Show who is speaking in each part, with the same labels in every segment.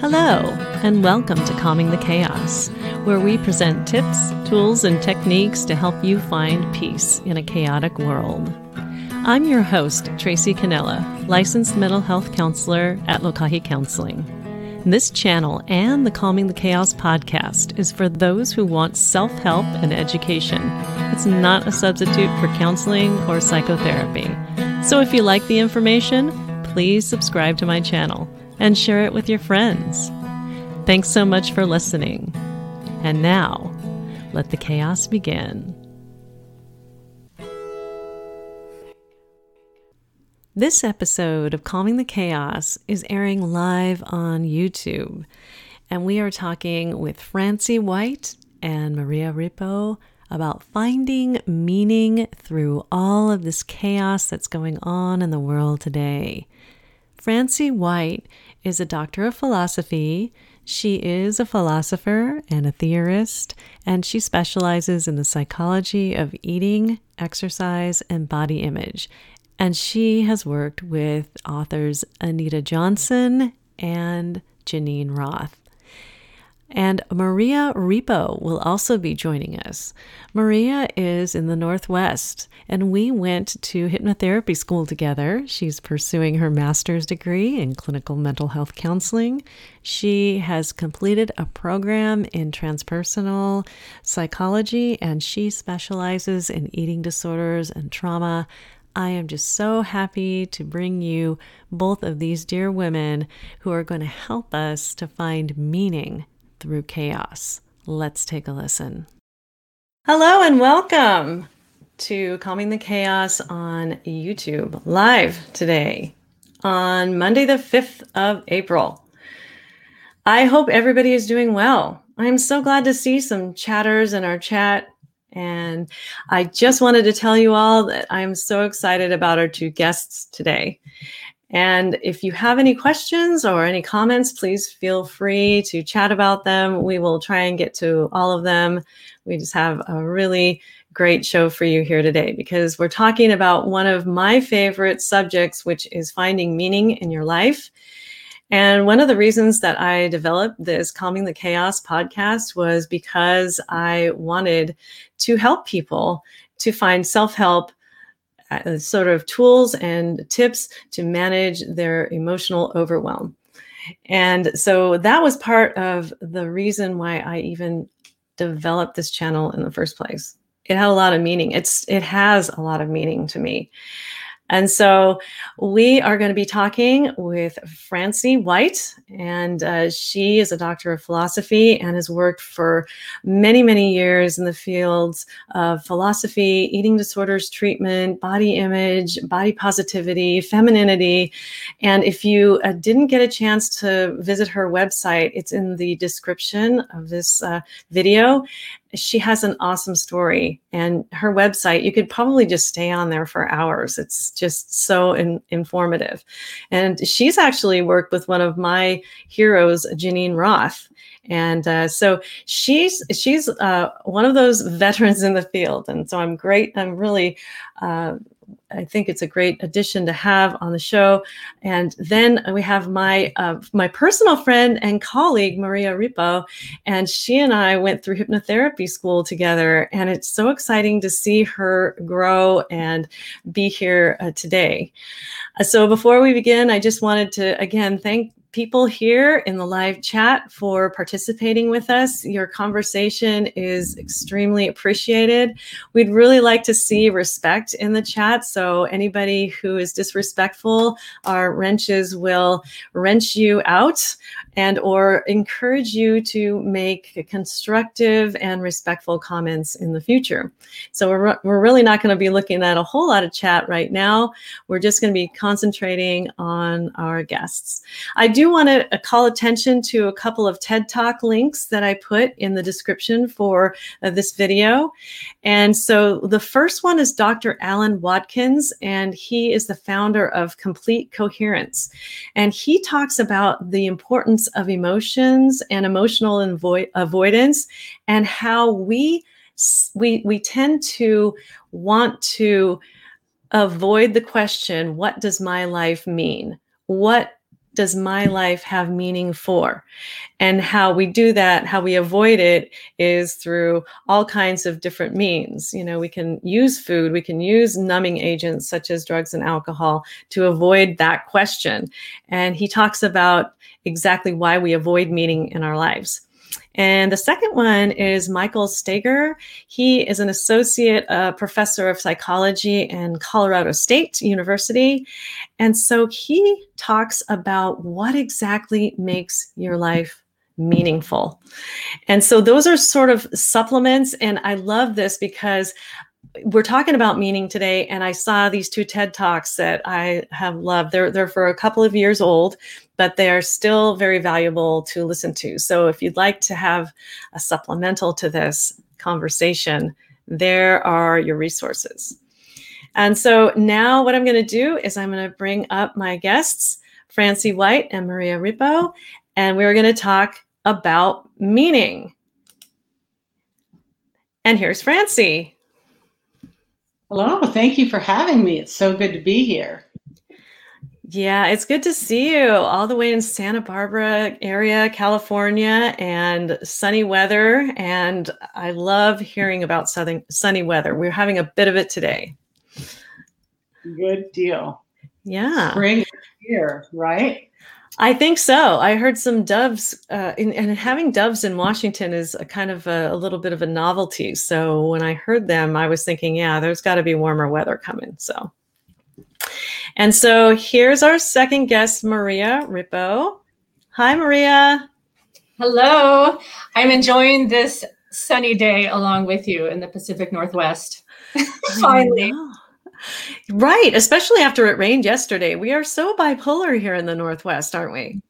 Speaker 1: Hello, and welcome to Calming the Chaos, where we present tips, tools, and techniques to help you find peace in a chaotic world. I'm your host, Tracy Canella, licensed mental health counselor at Lokahi Counseling. This channel and the Calming the Chaos podcast is for those who want self help and education. It's not a substitute for counseling or psychotherapy. So if you like the information, please subscribe to my channel and share it with your friends. Thanks so much for listening. And now, let the chaos begin. This episode of Calming the Chaos is airing live on YouTube, and we are talking with Francie White and Maria Ripo about finding meaning through all of this chaos that's going on in the world today. Francie White is a doctor of philosophy. She is a philosopher and a theorist, and she specializes in the psychology of eating, exercise, and body image. And she has worked with authors Anita Johnston and Geneen Roth. And Maria Ripo will also be joining us. Maria is in the Northwest, and we went to hypnotherapy school together. She's pursuing her master's degree in clinical mental health counseling. She has completed a program in transpersonal psychology, and she specializes in eating disorders and trauma. I am just so happy to bring you both of these dear women who are going to help us to find meaning through chaos. Let's take a listen. Hello and welcome to Calming the Chaos on YouTube live today on Monday, the 5th of April. I hope everybody is doing well. I'm so glad to see some chatters in our chat. And I just wanted to tell you all that I'm so excited about our two guests today. And if you have any questions or any comments, please feel free to chat about them. We will try and get to all of them. We just have a really great show for you here today because we're talking about one of my favorite subjects, which is finding meaning in your life. And one of the reasons that I developed this Calming the Chaos podcast was because I wanted to help people to find self help Uh, sort of tools and tips to manage their emotional overwhelm. And so that was part of the reason why I even developed this channel in the first place. It had a lot of meaning. It's it has a lot of meaning to me. And so we are going to be talking with Francie White, and uh, she is a doctor of philosophy and has worked for many, many years in the fields of philosophy, eating disorders treatment, body image, body positivity, femininity. And if you uh, didn't get a chance to visit her website, it's in the description of this uh, video she has an awesome story and her website you could probably just stay on there for hours. It's just so in, informative. And she's actually worked with one of my heroes geneen roth. And uh, so she's she's uh, one of those veterans in the field. And so i'm great. I'm really uh, I think it's a great addition to have on the show. And then we have my uh, my personal friend and colleague Maria Ripo, and she and I went through hypnotherapy school together. And it's so exciting to see her grow and be here uh, today. Uh, so before we begin, I just wanted to again thank people here in the live chat for participating with us. Your conversation is extremely appreciated. We'd really like to see respect in the chat. So, anybody who is disrespectful, our wrenches will wrench you out and or encourage you to make constructive and respectful comments in the future. So we're, we're really not going to be looking at a whole lot of chat right now. We're just going to be concentrating on our guests. I do want to uh, call attention to a couple of TED Talk links that I put in the description for uh, this video. And so the first one is Dr. Alan Watkins, and he is the founder of Complete Coherence. And he talks about the importance of emotions and emotional avo- avoidance and how we we we tend to want to avoid the question what does my life mean what does my life have meaning for? And how we do that, how we avoid it is through all kinds of different means. You know, we can use food, we can use numbing agents such as drugs and alcohol to avoid that question. And he talks about exactly why we avoid meaning in our lives. And the second one is Michael Steger. He is an associate uh, professor of psychology in Colorado State University. And so he talks about what exactly makes your life meaningful. And so those are sort of supplements. And I love this because we're talking about meaning today and i saw these two ted talks that i have loved they're, they're for a couple of years old but they are still very valuable to listen to so if you'd like to have a supplemental to this conversation there are your resources and so now what i'm going to do is i'm going to bring up my guests francie white and maria ripo and we're going to talk about meaning and here's francie
Speaker 2: Hello, thank you for having me. It's so good to be here.
Speaker 1: Yeah, it's good to see you all the way in Santa Barbara area, California, and sunny weather. And I love hearing about southern sunny weather. We're having a bit of it today.
Speaker 2: Good deal.
Speaker 1: Yeah.
Speaker 2: Spring here, right?
Speaker 1: I think so. I heard some doves, uh, in, and having doves in Washington is a kind of a, a, little bit of a novelty. So when I heard them, I was thinking, yeah, there's got to be warmer weather coming. So, and so here's our second guest, Maria Ripo. Hi, Maria.
Speaker 3: Hello. I'm enjoying this sunny day along with you in the Pacific Northwest. Finally.
Speaker 1: Right, especially after it rained yesterday. We are so bipolar here in the Northwest, aren't we?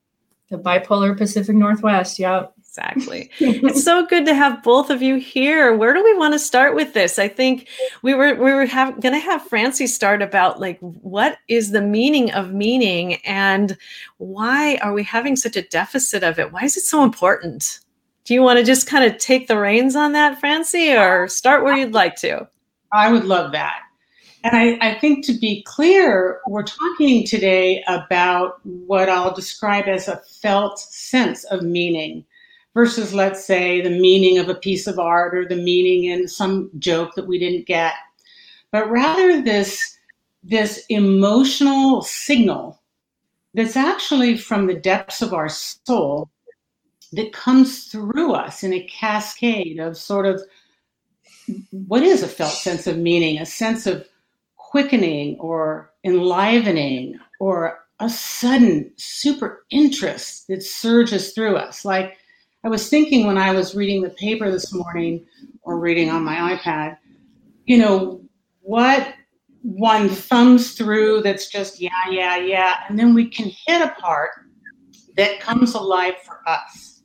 Speaker 3: The bipolar Pacific Northwest, yeah.
Speaker 1: Exactly. it's so good to have both of you here. Where do we want to start with this? I think we were we were going to have Francie start about like what is the meaning of meaning and why are we having such a deficit of it? Why is it so important? Do you want to just kind of take the reins on that, Francie, or start where you'd like to?
Speaker 2: I would love that. And I, I, think to be clear, we're talking today about what I'll describe as a felt sense of meaning versus, let's say, the meaning of a piece of art or the meaning in some joke that we didn't get. But rather, this, this emotional signal that's actually from the depths of our soul that comes through us in a cascade of sort of what is a felt sense of meaning, a sense of quickening or enlivening or a sudden super interest that surges through us. Like I was thinking when I was reading the paper this morning or reading on my iPad, you know, what one thumbs through that's just, yeah, yeah, yeah. And then we can hit a part that comes alive for us.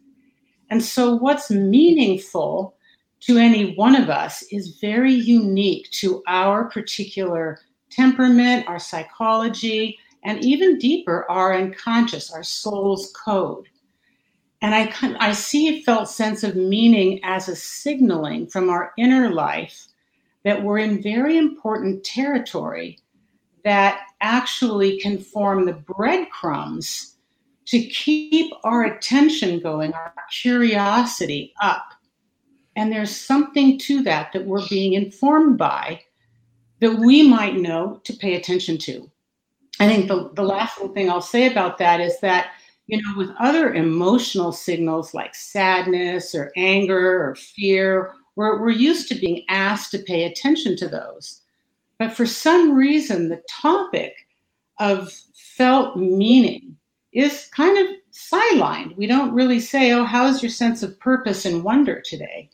Speaker 2: And so, what's meaningful to any one of us is very unique to our particular temperament, our psychology, and even deeper, our unconscious, our soul's code. And I, I see a felt sense of meaning as a signaling from our inner life that we're in very important territory that actually can form the breadcrumbs to keep our attention going, our curiosity up and there's something to that that we're being informed by that we might know to pay attention to. I think the, the last little thing I'll say about that is that, you know, with other emotional signals like sadness or anger or fear, we're, we're used to being asked to pay attention to those. But for some reason, the topic of felt meaning is kind of sidelined. We don't really say, oh, how's your sense of purpose and wonder today?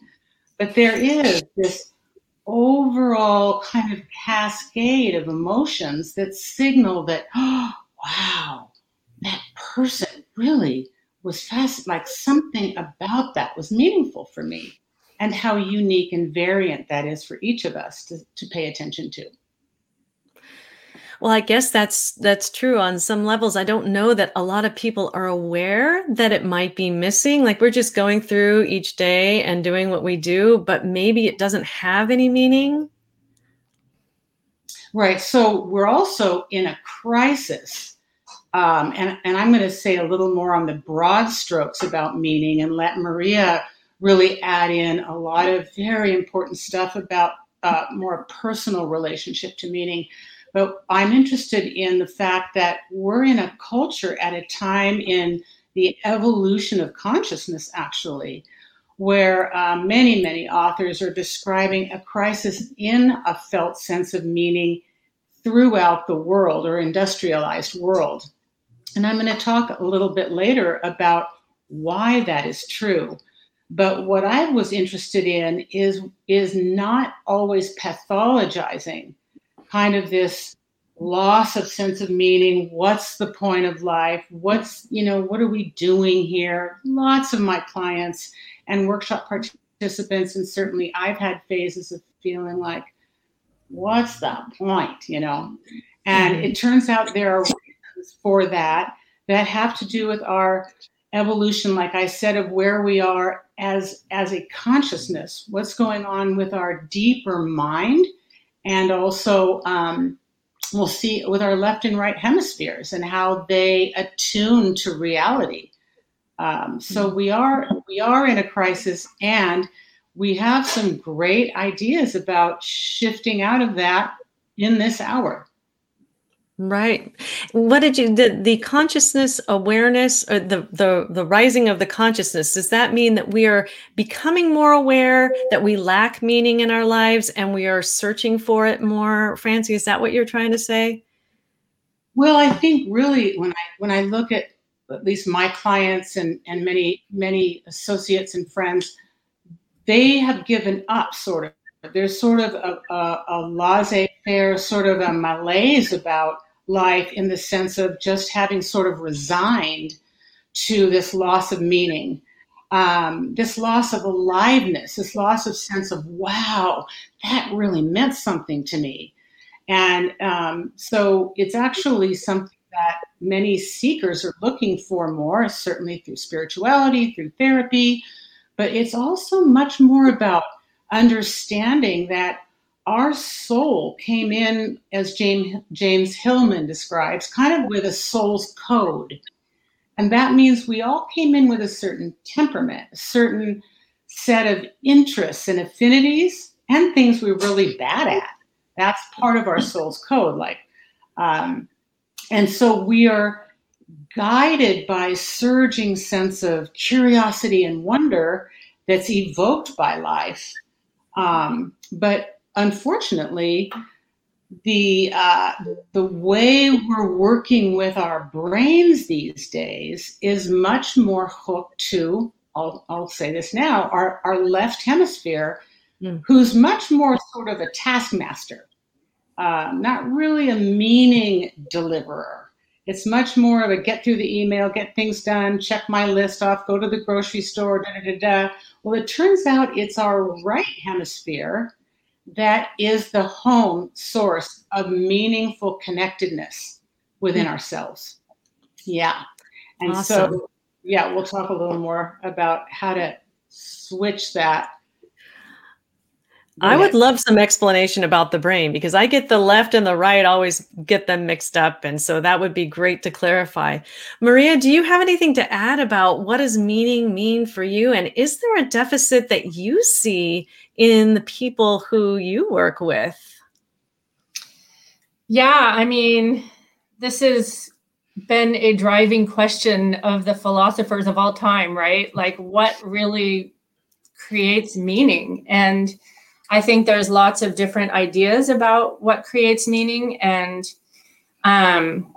Speaker 2: But there is this overall kind of cascade of emotions that signal that, oh, wow, that person really was fast, like something about that was meaningful for me, and how unique and variant that is for each of us to, to pay attention to.
Speaker 1: Well, I guess that's that's true on some levels. I don't know that a lot of people are aware that it might be missing. Like we're just going through each day and doing what we do, but maybe it doesn't have any meaning.
Speaker 2: Right. So we're also in a crisis Um, and, and I'm going to say a little more on the broad strokes about meaning and let Maria really add in a lot of very important stuff about uh, more personal relationship to meaning. But I'm interested in the fact that we're in a culture at a time in the evolution of consciousness, actually, where uh, many, many authors are describing a crisis in a felt sense of meaning throughout the world or industrialized world. And I'm going to talk a little bit later about why that is true. But what I was interested in is, is not always pathologizing kind of this loss of sense of meaning. What's the point of life? What's you know what are we doing here? Lots of my clients and workshop participants and certainly i've had phases of feeling like what's the point? You know? And mm-hmm. it turns out there are for that that have to do with our evolution like i said of where we are as as a consciousness what's going on with our deeper mind and also um, we'll see with our left and right hemispheres and how they attune to reality. Um, so we are we are in a crisis, and we have some great ideas about shifting out of that in this hour.
Speaker 1: Right. What did you the, the consciousness awareness or the, the the rising of the consciousness does that mean that we are becoming more aware that we lack meaning in our lives and we are searching for it more? Francie, is that what you're trying to say?
Speaker 2: Well, I think really when I when I look at at least my clients and and many many associates and friends, they have given up sort of there's sort of a, a, a laissez-faire, sort of a malaise about life in the sense of just having sort of resigned to this loss of meaning, um, this loss of aliveness, this loss of sense of, wow, that really meant something to me. And um, so it's actually something that many seekers are looking for more, certainly through spirituality, through therapy, but it's also much more about understanding that our soul came in, as James, James Hillman describes, kind of with a soul's code. And that means we all came in with a certain temperament, a certain set of interests and affinities, and things we're really bad at. That's part of our soul's code. Like, um, and so we are guided by a surging sense of curiosity and wonder that's evoked by life. Um, but unfortunately, the uh, the way we're working with our brains these days is much more hooked to I'll, I'll say this now our, our left hemisphere mm. who's much more sort of a taskmaster uh, not really a meaning deliverer it's much more of a get through the email get things done check my list off go to the grocery store da da da da well it turns out it's our right hemisphere that is the home source of meaningful connectedness within mm-hmm. ourselves. Yeah. And awesome. so, yeah, we'll talk a little more about how to switch that
Speaker 1: I would love some explanation about the brain because I get the left and the right always get them mixed up. And so that would be great to clarify. Maria, do you have anything to add about what does meaning mean for you? And is there a deficit that you see in the people who you work with?
Speaker 3: Yeah, I mean, this has been a driving question of the philosophers of all time, right? Like, what really creates meaning? And I think there's lots of different ideas about what creates meaning. And um,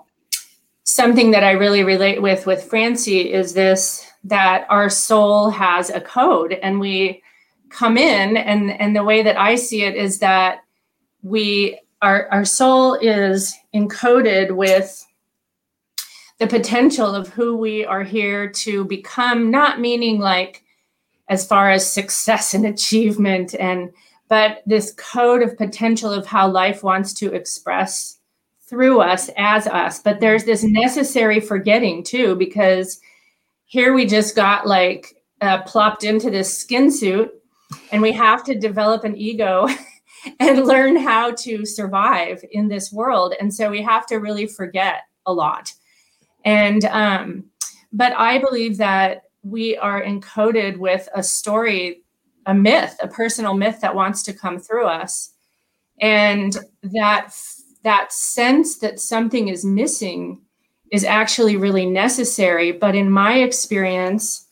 Speaker 3: something that I really relate with with Francie is this that our soul has a code and we come in and and the way that I see it is that we our our soul is encoded with the potential of who we are here to become not meaning like as far as success and achievement and but this code of potential of how life wants to express through us as us. But there's this necessary forgetting too, because here we just got like uh, plopped into this skin suit and we have to develop an ego and learn how to survive in this world. And so we have to really forget a lot. And um, but I believe that we are encoded with a story, a myth, a personal myth that wants to come through us, and that that sense that something is missing is actually really necessary. But in my experience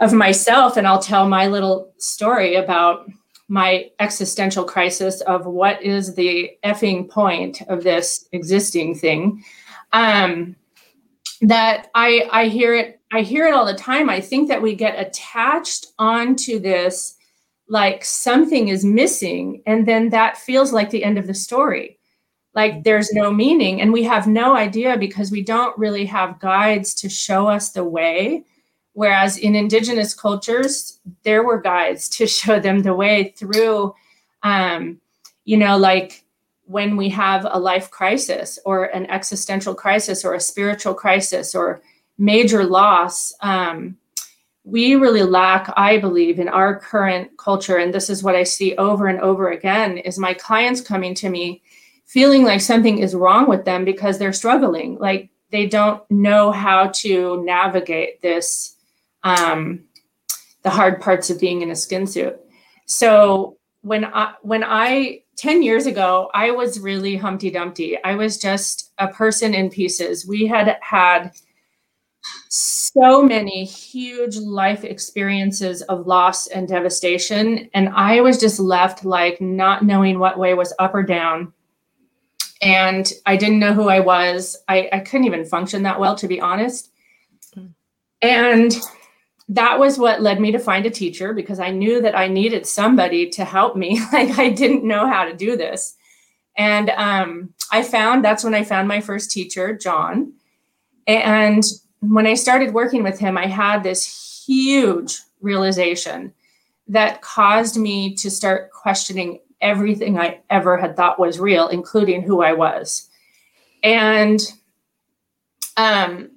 Speaker 3: of myself, and I'll tell my little story about my existential crisis of what is the effing point of this existing thing. Um, that I I hear it I hear it all the time. I think that we get attached onto this like something is missing and then that feels like the end of the story. Like there's no meaning and we have no idea because we don't really have guides to show us the way. Whereas in indigenous cultures, there were guides to show them the way through um, you know, like when we have a life crisis or an existential crisis or a spiritual crisis or major loss, um, we really lack, I believe, in our current culture. And this is what I see over and over again is my clients coming to me feeling like something is wrong with them because they're struggling. Like they don't know how to navigate this, um, the hard parts of being in a skin suit. So when I when I 10 years ago, I was really Humpty Dumpty. I was just a person in pieces. We had had so many huge life experiences of loss and devastation. And I was just left like not knowing what way was up or down. And I didn't know who I was. I, I couldn't even function that well, to be honest. And that was what led me to find a teacher because I knew that I needed somebody to help me. like I didn't know how to do this. And um, I found that's when I found my first teacher, John. And when I started working with him, I had this huge realization that caused me to start questioning everything I ever had thought was real, including who I was. And um,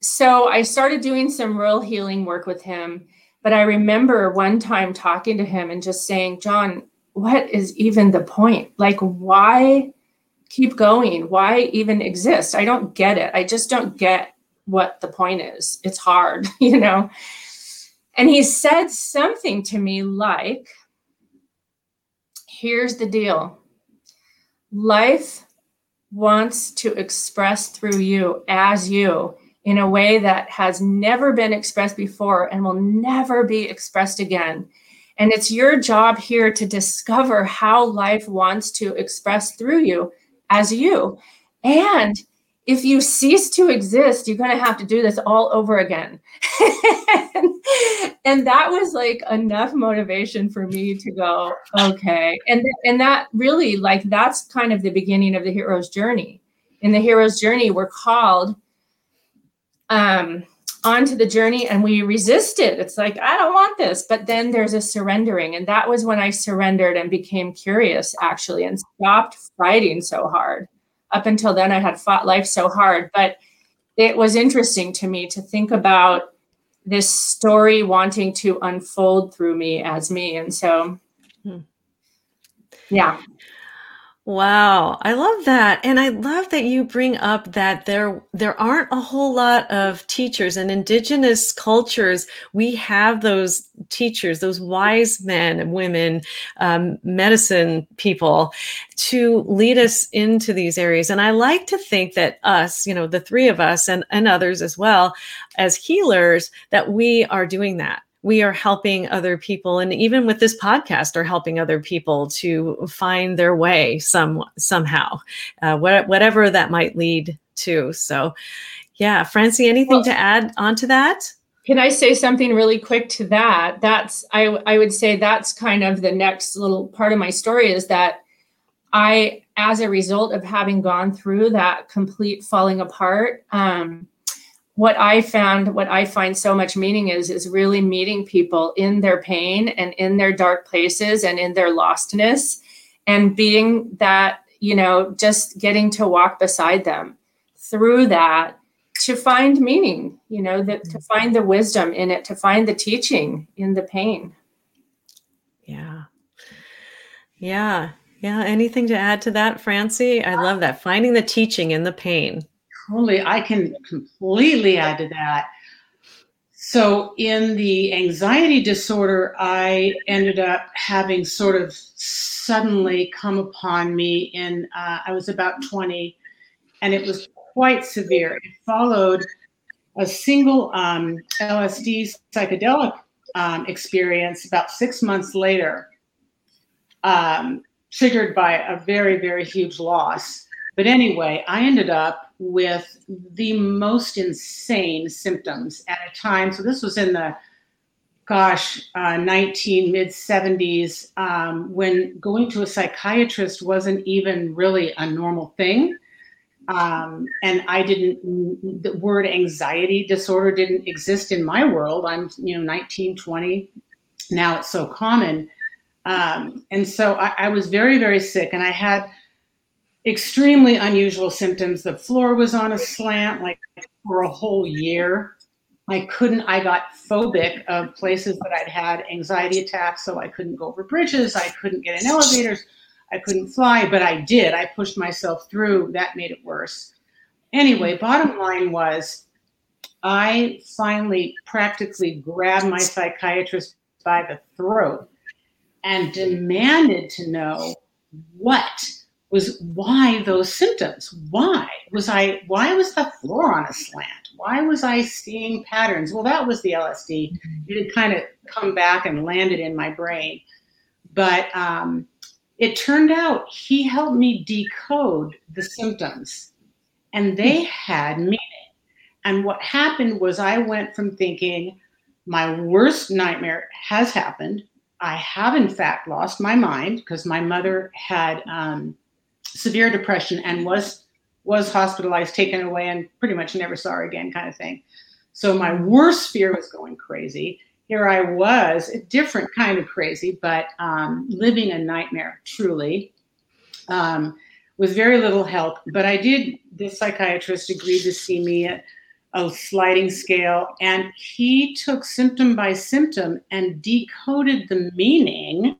Speaker 3: so I started doing some real healing work with him. But I remember one time talking to him and just saying, John, what is even the point? Like, why keep going? Why even exist? I don't get it. I just don't get what the point is. It's hard, you know? And he said something to me like, here's the deal life wants to express through you as you in a way that has never been expressed before and will never be expressed again. And it's your job here to discover how life wants to express through you as you. And if you cease to exist, you're going to have to do this all over again. and, and that was like enough motivation for me to go, okay. And, and that really, like, that's kind of the beginning of the hero's journey. In the hero's journey, we're called um, onto the journey and we resist it. It's like, I don't want this. But then there's a surrendering. And that was when I surrendered and became curious, actually, and stopped fighting so hard. Up until then, I had fought life so hard. But it was interesting to me to think about this story wanting to unfold through me as me. And so, hmm. yeah.
Speaker 1: Wow, I love that. And I love that you bring up that there there aren't a whole lot of teachers in indigenous cultures. We have those teachers, those wise men and women, um, medicine people to lead us into these areas. And I like to think that us, you know, the three of us and, and others as well as healers, that we are doing that we are helping other people and even with this podcast are helping other people to find their way some somehow uh, what, whatever that might lead to. So yeah francie anything well, to add on to that?
Speaker 3: Can i say something really quick to that? That's i i would say that's kind of the next little part of my story is that i as a result of having gone through that complete falling apart um, what I found, what I find so much meaning is, is really meeting people in their pain and in their dark places and in their lostness and being that, you know, just getting to walk beside them through that to find meaning, you know, that to mm-hmm. find the wisdom in it, to find the teaching in the pain.
Speaker 1: Yeah. Yeah. Yeah. Anything to add to that, Francie? I uh, love that. Finding the teaching in the pain.
Speaker 2: Totally. I can completely add to that. So, in the anxiety disorder, I ended up having sort of suddenly come upon me in, uh, I was about 20, and it was quite severe. It followed a single um, LSD psychedelic um, experience about six months later, um, triggered by a very, very huge loss. But anyway, I ended up with the most insane symptoms at a time. So this was in the gosh, uh, 19 mid 70s, um, when going to a psychiatrist wasn't even really a normal thing. Um, and I didn't, the word anxiety disorder didn't exist in my world. I'm, you know, 19, 20. Now it's so common. Um, and so I, I was very, very sick and I had extremely unusual symptoms. The floor was on a slant like for a whole year. I couldn't, I got phobic of places that I'd had anxiety attacks, so I couldn't go over bridges, I couldn't get in elevators, I couldn't fly, but I did. I pushed myself through. That made it worse. Anyway, bottom line was I finally practically grabbed my psychiatrist by the throat and demanded to know what was why those symptoms? Why? Was i why was the floor on a slant? Why was i seeing patterns? Well that was the lsd mm-hmm. it had kind of come back and landed in my brain. But um, it turned out he helped me decode the symptoms and they had meaning. And what happened was i went from thinking my worst nightmare has happened. I have, in fact, lost my mind because my mother had um, severe depression and was was hospitalized, taken away, and pretty much never saw her again, kind of thing. So my worst fear was going crazy. Here I was, a different kind of crazy, but um, living a nightmare, truly, um, with very little help. But I did. The psychiatrist agreed to see me at a sliding scale, and he took symptom by symptom and decoded the meaning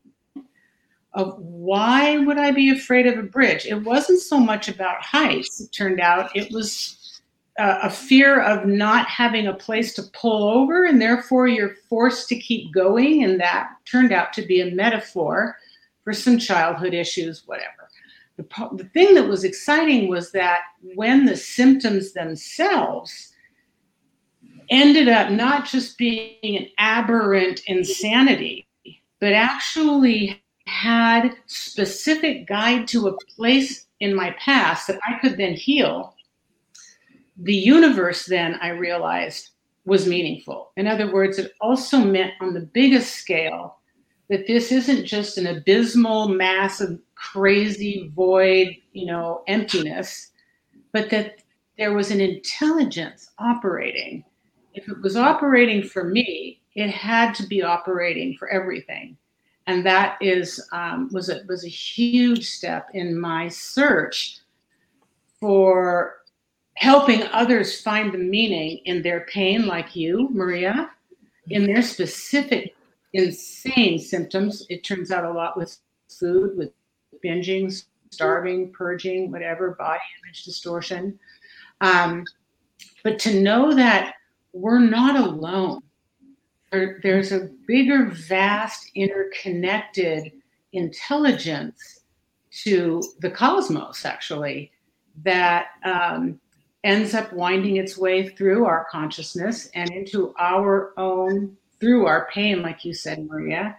Speaker 2: of why would I be afraid of a bridge? It wasn't so much about heights, it turned out. It was uh, a fear of not having a place to pull over, and therefore you're forced to keep going. And that turned out to be a metaphor for some childhood issues, whatever. The, the thing that was exciting was that when the symptoms themselves ended up not just being an aberrant insanity, but actually had specific guide to a place in my past that I could then heal, the universe then I realized was meaningful. In other words, it also meant on the biggest scale that this isn't just an abysmal, massive, crazy void, you know, emptiness, but that there was an intelligence operating if it was operating for me, it had to be operating for everything. And that is um, was a was a huge step in my search for helping others find the meaning in their pain, like you, Maria, in their specific insane symptoms. It turns out a lot with food, with binging, starving, purging, whatever, body image distortion. Um, but to know that we're not alone. There, there's a bigger, vast, interconnected intelligence to the cosmos, actually, that um, ends up winding its way through our consciousness and into our own, through our pain, like you said, Maria.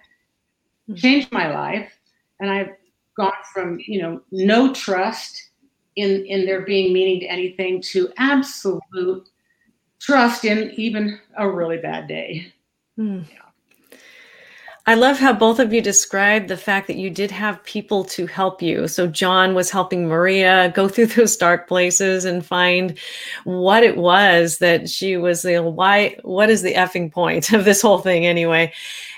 Speaker 2: Hmm. Changed my life. And I've gone from, you know, no trust in, in there being meaning to anything to absolute trust in even a really bad day. Mm. Yeah.
Speaker 1: I love how both of you described the fact that you did have people to help you. So John was helping Maria go through those dark places and find what it was that she was, you know, why, what is the effing point of this whole thing anyway?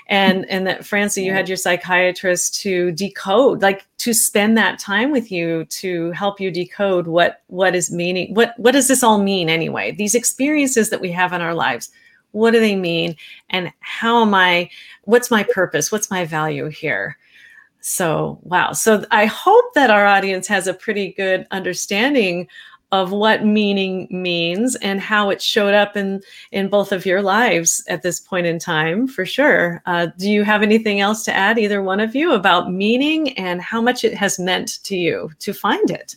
Speaker 1: and and that Francie, you had your psychiatrist to decode, like to spend that time with you to help you decode what what is meaning, what what does this all mean anyway? These experiences that we have in our lives, what do they mean, and how am I? What's my purpose? What's my value here? So wow. So I hope that our audience has a pretty good understanding of what meaning means and how it showed up in in both of your lives at this point in time for sure uh, do you have anything else to add either one of you about meaning and how much it has meant to you to find it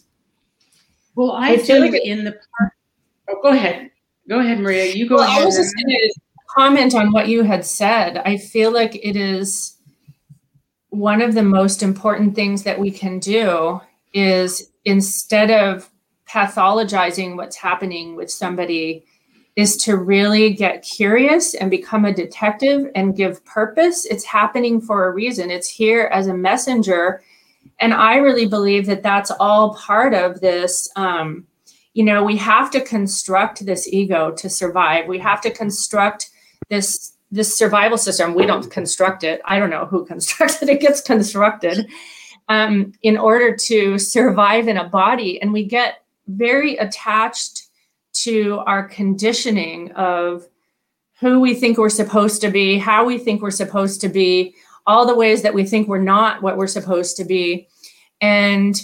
Speaker 2: well i, I feel like in the part oh go ahead go ahead maria you go
Speaker 3: well,
Speaker 2: ahead
Speaker 3: i was just going to comment on what you had said i feel like it is one of the most important things that we can do is instead of pathologizing what's happening with somebody is to really get curious and become a detective and give purpose. It's happening for a reason. It's here as a messenger. And I really believe that that's all part of this. Um, you know, we have to construct this ego to survive. We have to construct this this survival system. We don't construct it. I don't know who constructs it. It gets constructed um, in order to survive in a body, and we get very attached to our conditioning of who we think we're supposed to be, how we think we're supposed to be, all the ways that we think we're not what we're supposed to be. And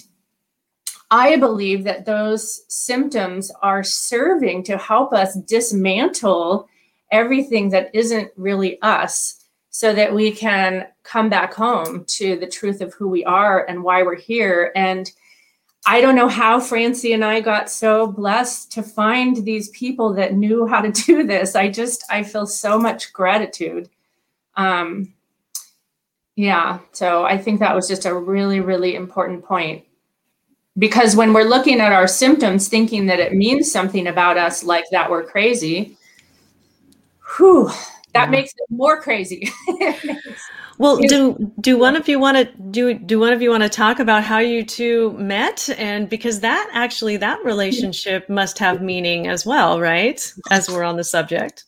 Speaker 3: I believe that those symptoms are serving to help us dismantle everything that isn't really us so that we can come back home to the truth of who we are and why we're here. And I don't know how Francie and I got so blessed to find these people that knew how to do this. I just I feel so much gratitude. Um, yeah, so I think that was just a really really important point. Because when we're looking at our symptoms thinking that it means something about us like that we're crazy, whew, that yeah. makes it more crazy.
Speaker 1: Well, do do one of you want to do do one of you want to talk about how you two met and because that actually that relationship must have meaning as well, right? As we're on the subject.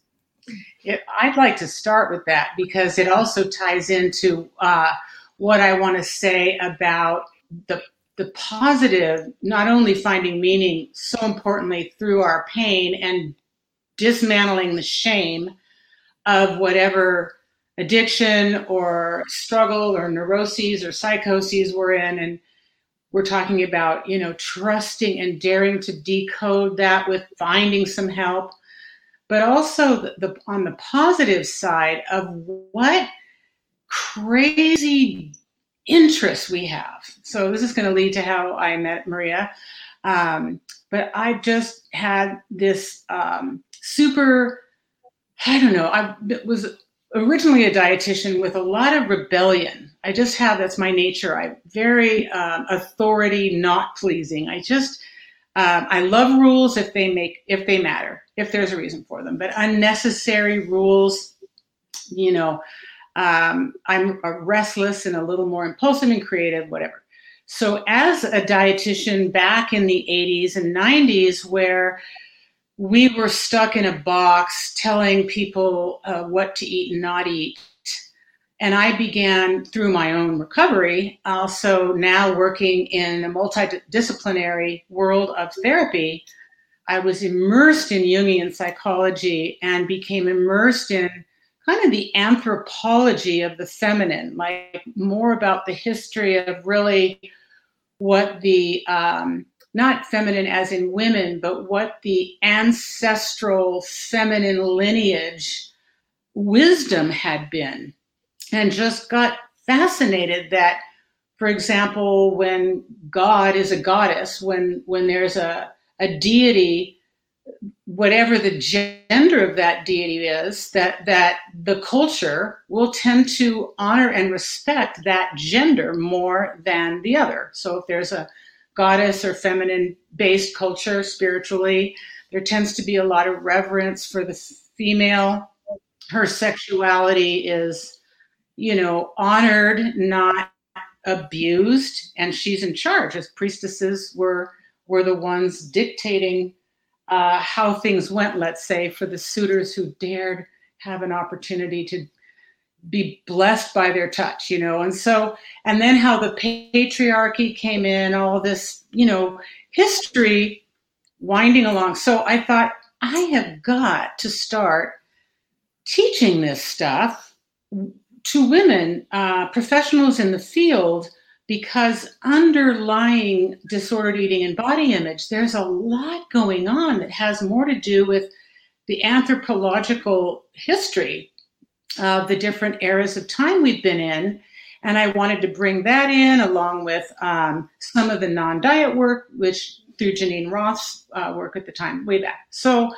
Speaker 2: Yeah, I'd like to start with that because it also ties into uh, what I want to say about the the positive, not only finding meaning so importantly through our pain and dismantling the shame of whatever addiction or struggle or neuroses or psychoses we're in and we're talking about you know trusting and daring to decode that with finding some help but also the, the on the positive side of what crazy interests we have so this is going to lead to how i met maria um, but i just had this um, super i don't know i was originally a dietitian with a lot of rebellion. I just have that's my nature. I'm very um, authority not pleasing. I just um, I love rules if they make if they matter if there's a reason for them, but unnecessary rules, you know, um, I'm a restless and a little more impulsive and creative, whatever. So as a dietitian back in the 80s and 90s, where we were stuck in a box telling people uh, what to eat and not eat. And I began through my own recovery, also now working in a multidisciplinary world of therapy. I was immersed in Jungian psychology and became immersed in kind of the anthropology of the feminine, like more about the history of really what the um, not feminine as in women, but what the ancestral feminine lineage wisdom had been. And just got fascinated that, for example, when God is a goddess, when, when there's a, a deity, whatever the gender of that deity is, that, that the culture will tend to honor and respect that gender more than the other. So if there's a goddess or feminine based culture spiritually. There tends to be a lot of reverence for the female. Her sexuality is, you know, honored, not abused, and she's in charge. As priestesses were were the ones dictating uh, how things went. Let's say for the suitors who dared have an opportunity to be blessed by their touch, you know. And so, and then how the patriarchy came in, all this, you know, history winding along. So I thought, I have got to start teaching this stuff to women, uh, professionals in the field, because underlying disordered eating and body image, there's a lot going on that has more to do with the anthropological history of the different eras of time we've been in. And I wanted to bring that in along with um, some of the non diet work, which through Geneen Roth's uh, work at the time, way back. So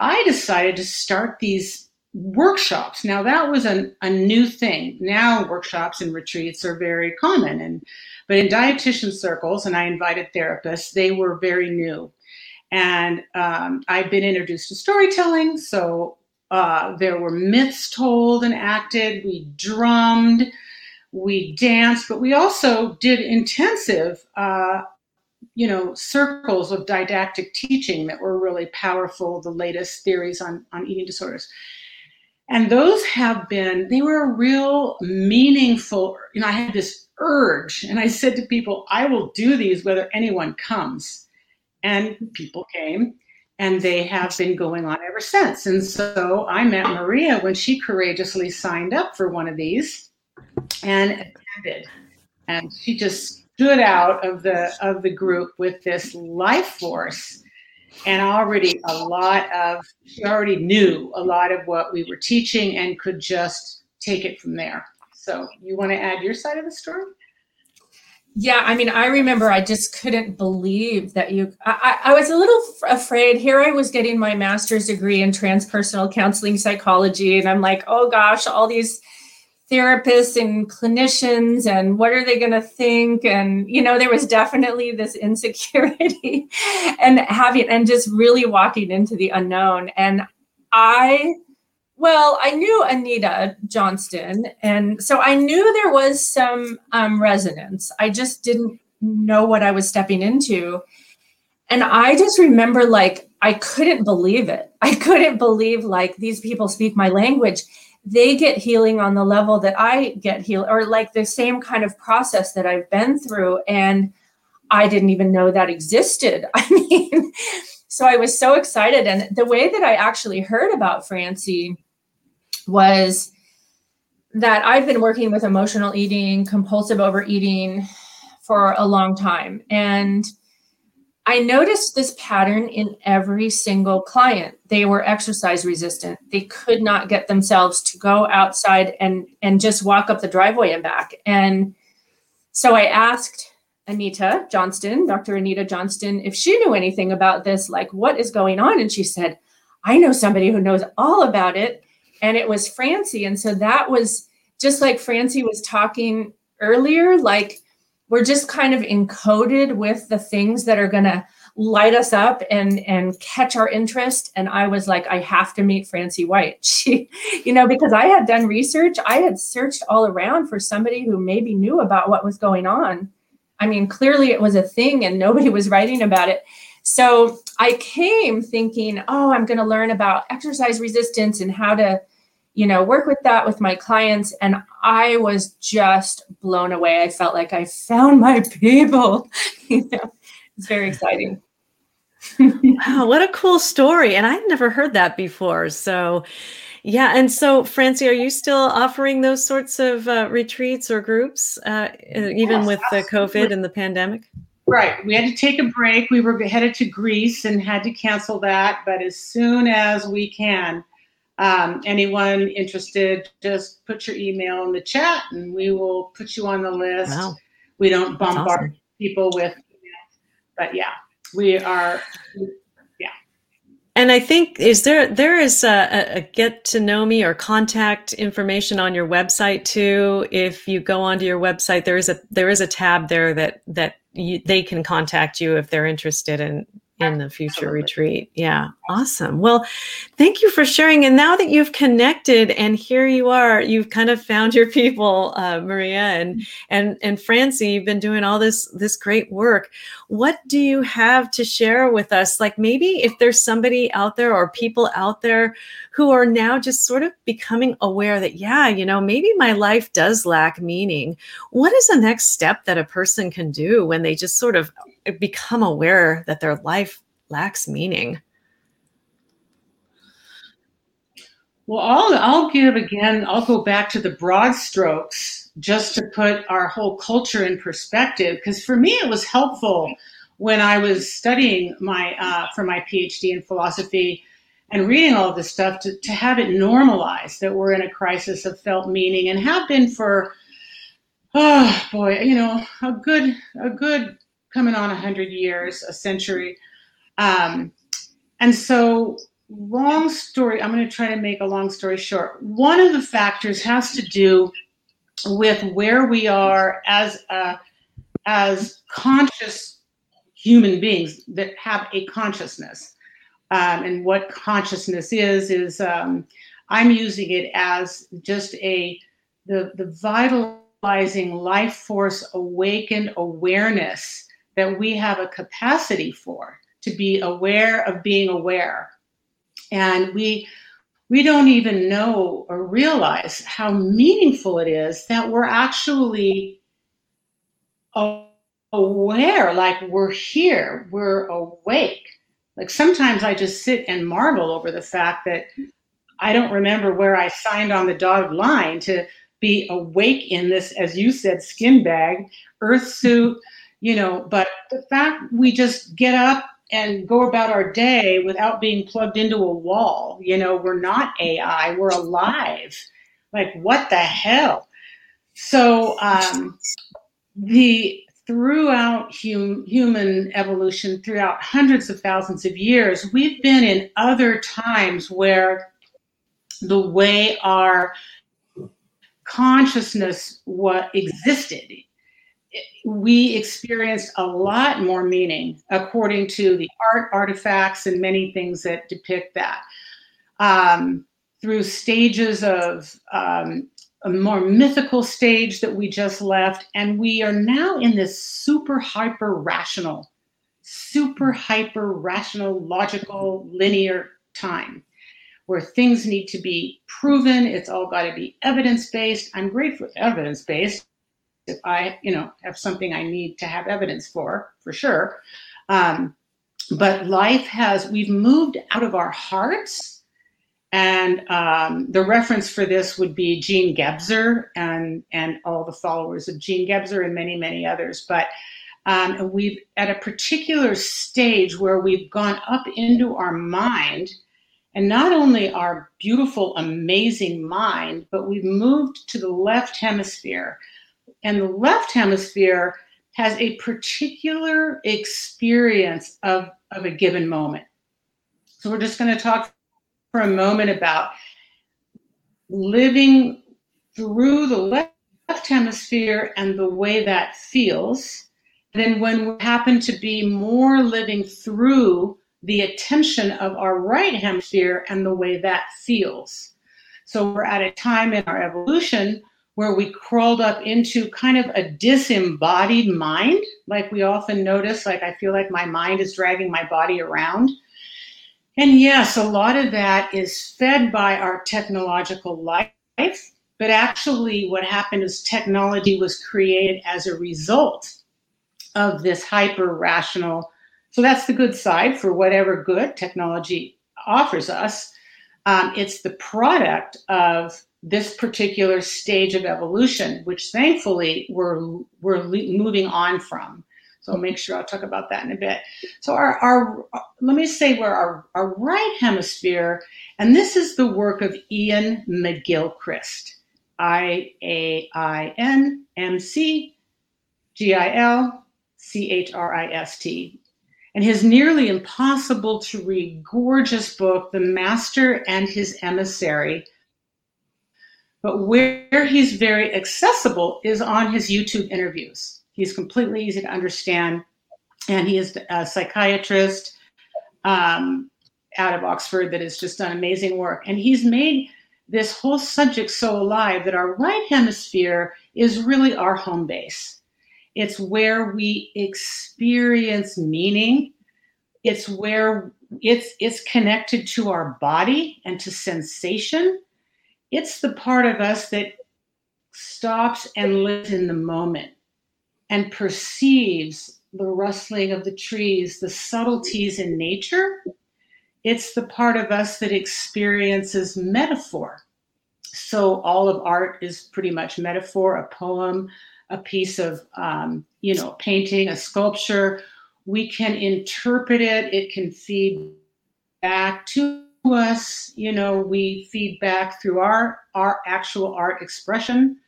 Speaker 2: I decided to start these workshops. Now that was a, a new thing. Now workshops and retreats are very common and but in dietitian circles, and I invited therapists, they were very new. And um, I've been introduced to storytelling, so uh, there were myths told and acted. We drummed, we danced, but we also did intensive, uh, you know, circles of didactic teaching that were really powerful. The latest theories on on eating disorders. And those have been, they were a real meaningful, you know, I had this urge and I said to people, I will do these whether anyone comes. And people came and they have been going on ever since. And so I met Maria when she courageously signed up for one of these and attended. And she just stood out of the of the group with this life force and already a lot of she already knew a lot of what we were teaching and could just take it from there. So you want to add your side of the story?
Speaker 3: Yeah i mean i remember i just couldn't believe that you i, I was a little f- afraid. Here i was getting my master's degree in transpersonal counseling psychology and i'm like oh gosh all these therapists and clinicians and what are they going to think? And you know there was definitely this insecurity and having and just really walking into the unknown. And i well i knew anita johnston and so i knew there was some um, resonance. I just didn't know what i was stepping into. And i just remember like i couldn't believe it. I couldn't believe like these people speak my language they get healing on the level that I get healed, or like the same kind of process that I've been through. And I didn't even know that existed. I mean, so I was so excited. And the way that I actually heard about Francie was that I've been working with emotional eating, compulsive overeating for a long time. And I noticed this pattern in every single client. They were exercise resistant. They could not get themselves to go outside and and just walk up the driveway and back. And so I asked Anita Johnston, Dr. Anita Johnston, if she knew anything about this, like what is going on. And she said, I know somebody who knows all about it. And it was Francie. And so that was just like Francie was talking earlier, like we're just kind of encoded with the things that are going to light us up and and catch our interest. And i was like i have to meet francie white. She you know because i had done research i had searched all around for somebody who maybe knew about what was going on. I mean clearly it was a thing and nobody was writing about it. So i came thinking oh i'm going to learn about exercise resistance and how to you know, work with that with my clients. And I was just blown away. I felt like I found my people. you know, it's very exciting.
Speaker 1: wow, what a cool story. And I'd never heard that before. So, yeah. And so, Francie, are you still offering those sorts of uh, retreats or groups, uh, even yes, with the COVID and the pandemic?
Speaker 2: Right. We had to take a break. We were headed to Greece and had to cancel that. But as soon as we can, um, anyone interested, just put your email in the chat and we will put you on the list. Wow. We don't bombard awesome. people with emails, but yeah, we are. Yeah.
Speaker 1: And I think is there there is a, a, get to know me or contact information on your website too. If you go onto your website, there is a there is a tab there that that you, they can contact you if they're interested in in the future Absolutely. retreat. Yeah, awesome. Well, thank you for sharing. And now that you've connected, and here you are, you've kind of found your people, uh, Maria and and and Francie. You've been doing all this this great work. What do you have to share with us? Like maybe if there's somebody out there or people out there who are now just sort of becoming aware that yeah, you know, maybe my life does lack meaning. What is the next step that a person can do when they just sort of become aware that their life lacks meaning?
Speaker 2: Well, I'll, I'll give again, I'll go back to the broad strokes just to put our whole culture in perspective. Because for me, it was helpful when I was studying my uh, for my PhD in philosophy and reading all this stuff to, to have it normalized that we're in a crisis of felt meaning and have been for oh boy you know a good a good coming on a hundred years a century. Um, and so long story i'm going to try to make a long story short. One of the factors has to do with where we are as a, as conscious human beings that have a consciousness. Um, and what consciousness is is um, i'm using it as just a the, the vitalizing life force awakened awareness that we have a capacity for to be aware of being aware. And we we don't even know or realize how meaningful it is that we're actually aware like we're here we're awake. Like sometimes i just sit and marvel over the fact that i don't remember where i signed on the dotted line to be awake in this as you said skin bag earth suit you know but the fact we just get up and go about our day without being plugged into a wall. You know, we're not AI, we're alive. Like, what the hell? So, um, the throughout hum, human evolution, throughout hundreds of thousands of years, we've been in other times where the way our consciousness what existed we experienced a lot more meaning according to the art artifacts and many things that depict that. Um, through stages of um, a more mythical stage that we just left, and we are now in this super hyper rational, super hyper rational, logical, linear time where things need to be proven. It's all got to be evidence based. I'm great for evidence based if I, you know, have something I need to have evidence for, for sure. Um, but life has, we've moved out of our hearts. And um, the reference for this would be Jean Gebser and, and all the followers of Jean Gebser and many, many others. But um, we've at a particular stage where we've gone up into our mind and not only our beautiful, amazing mind, but we've moved to the left hemisphere and the left hemisphere has a particular experience of, of a given moment. So we're just going to talk for a moment about living through the left hemisphere and the way that feels. Then, when we happen to be more living through the attention of our right hemisphere and the way that feels. So, we're at a time in our evolution where we crawled up into kind of a disembodied mind. Like we often notice, like I feel like my mind is dragging my body around. And yes, a lot of that is fed by our technological life. But actually, what happened is technology was created as a result of this hyper rational. So that's the good side for whatever good technology offers us. Um, it's the product of this particular stage of evolution, which thankfully we're, we're moving on from. So make sure I'll talk about that in a bit. So our, our let me say where our, our right hemisphere, and this is the work of Iain McGilchrist, I A I N M C G I L C H R I S T. And his nearly impossible to read gorgeous book, The Master and His Emissary, but where he's very accessible is on his YouTube interviews. He's completely easy to understand, and he is a psychiatrist um, out of Oxford that has just done amazing work. And he's made this whole subject so alive that our right hemisphere is really our home base. It's where we experience meaning. It's where it's it's connected to our body and to sensation it's the part of us that stops and lives in the moment and perceives the rustling of the trees, the subtleties in nature. It's the part of us that experiences metaphor. so all of art is pretty much metaphor, a poem, a piece of, um, you know, painting, a sculpture. We can interpret it. It can feed back to us. You know, we feed back through our our actual art expression.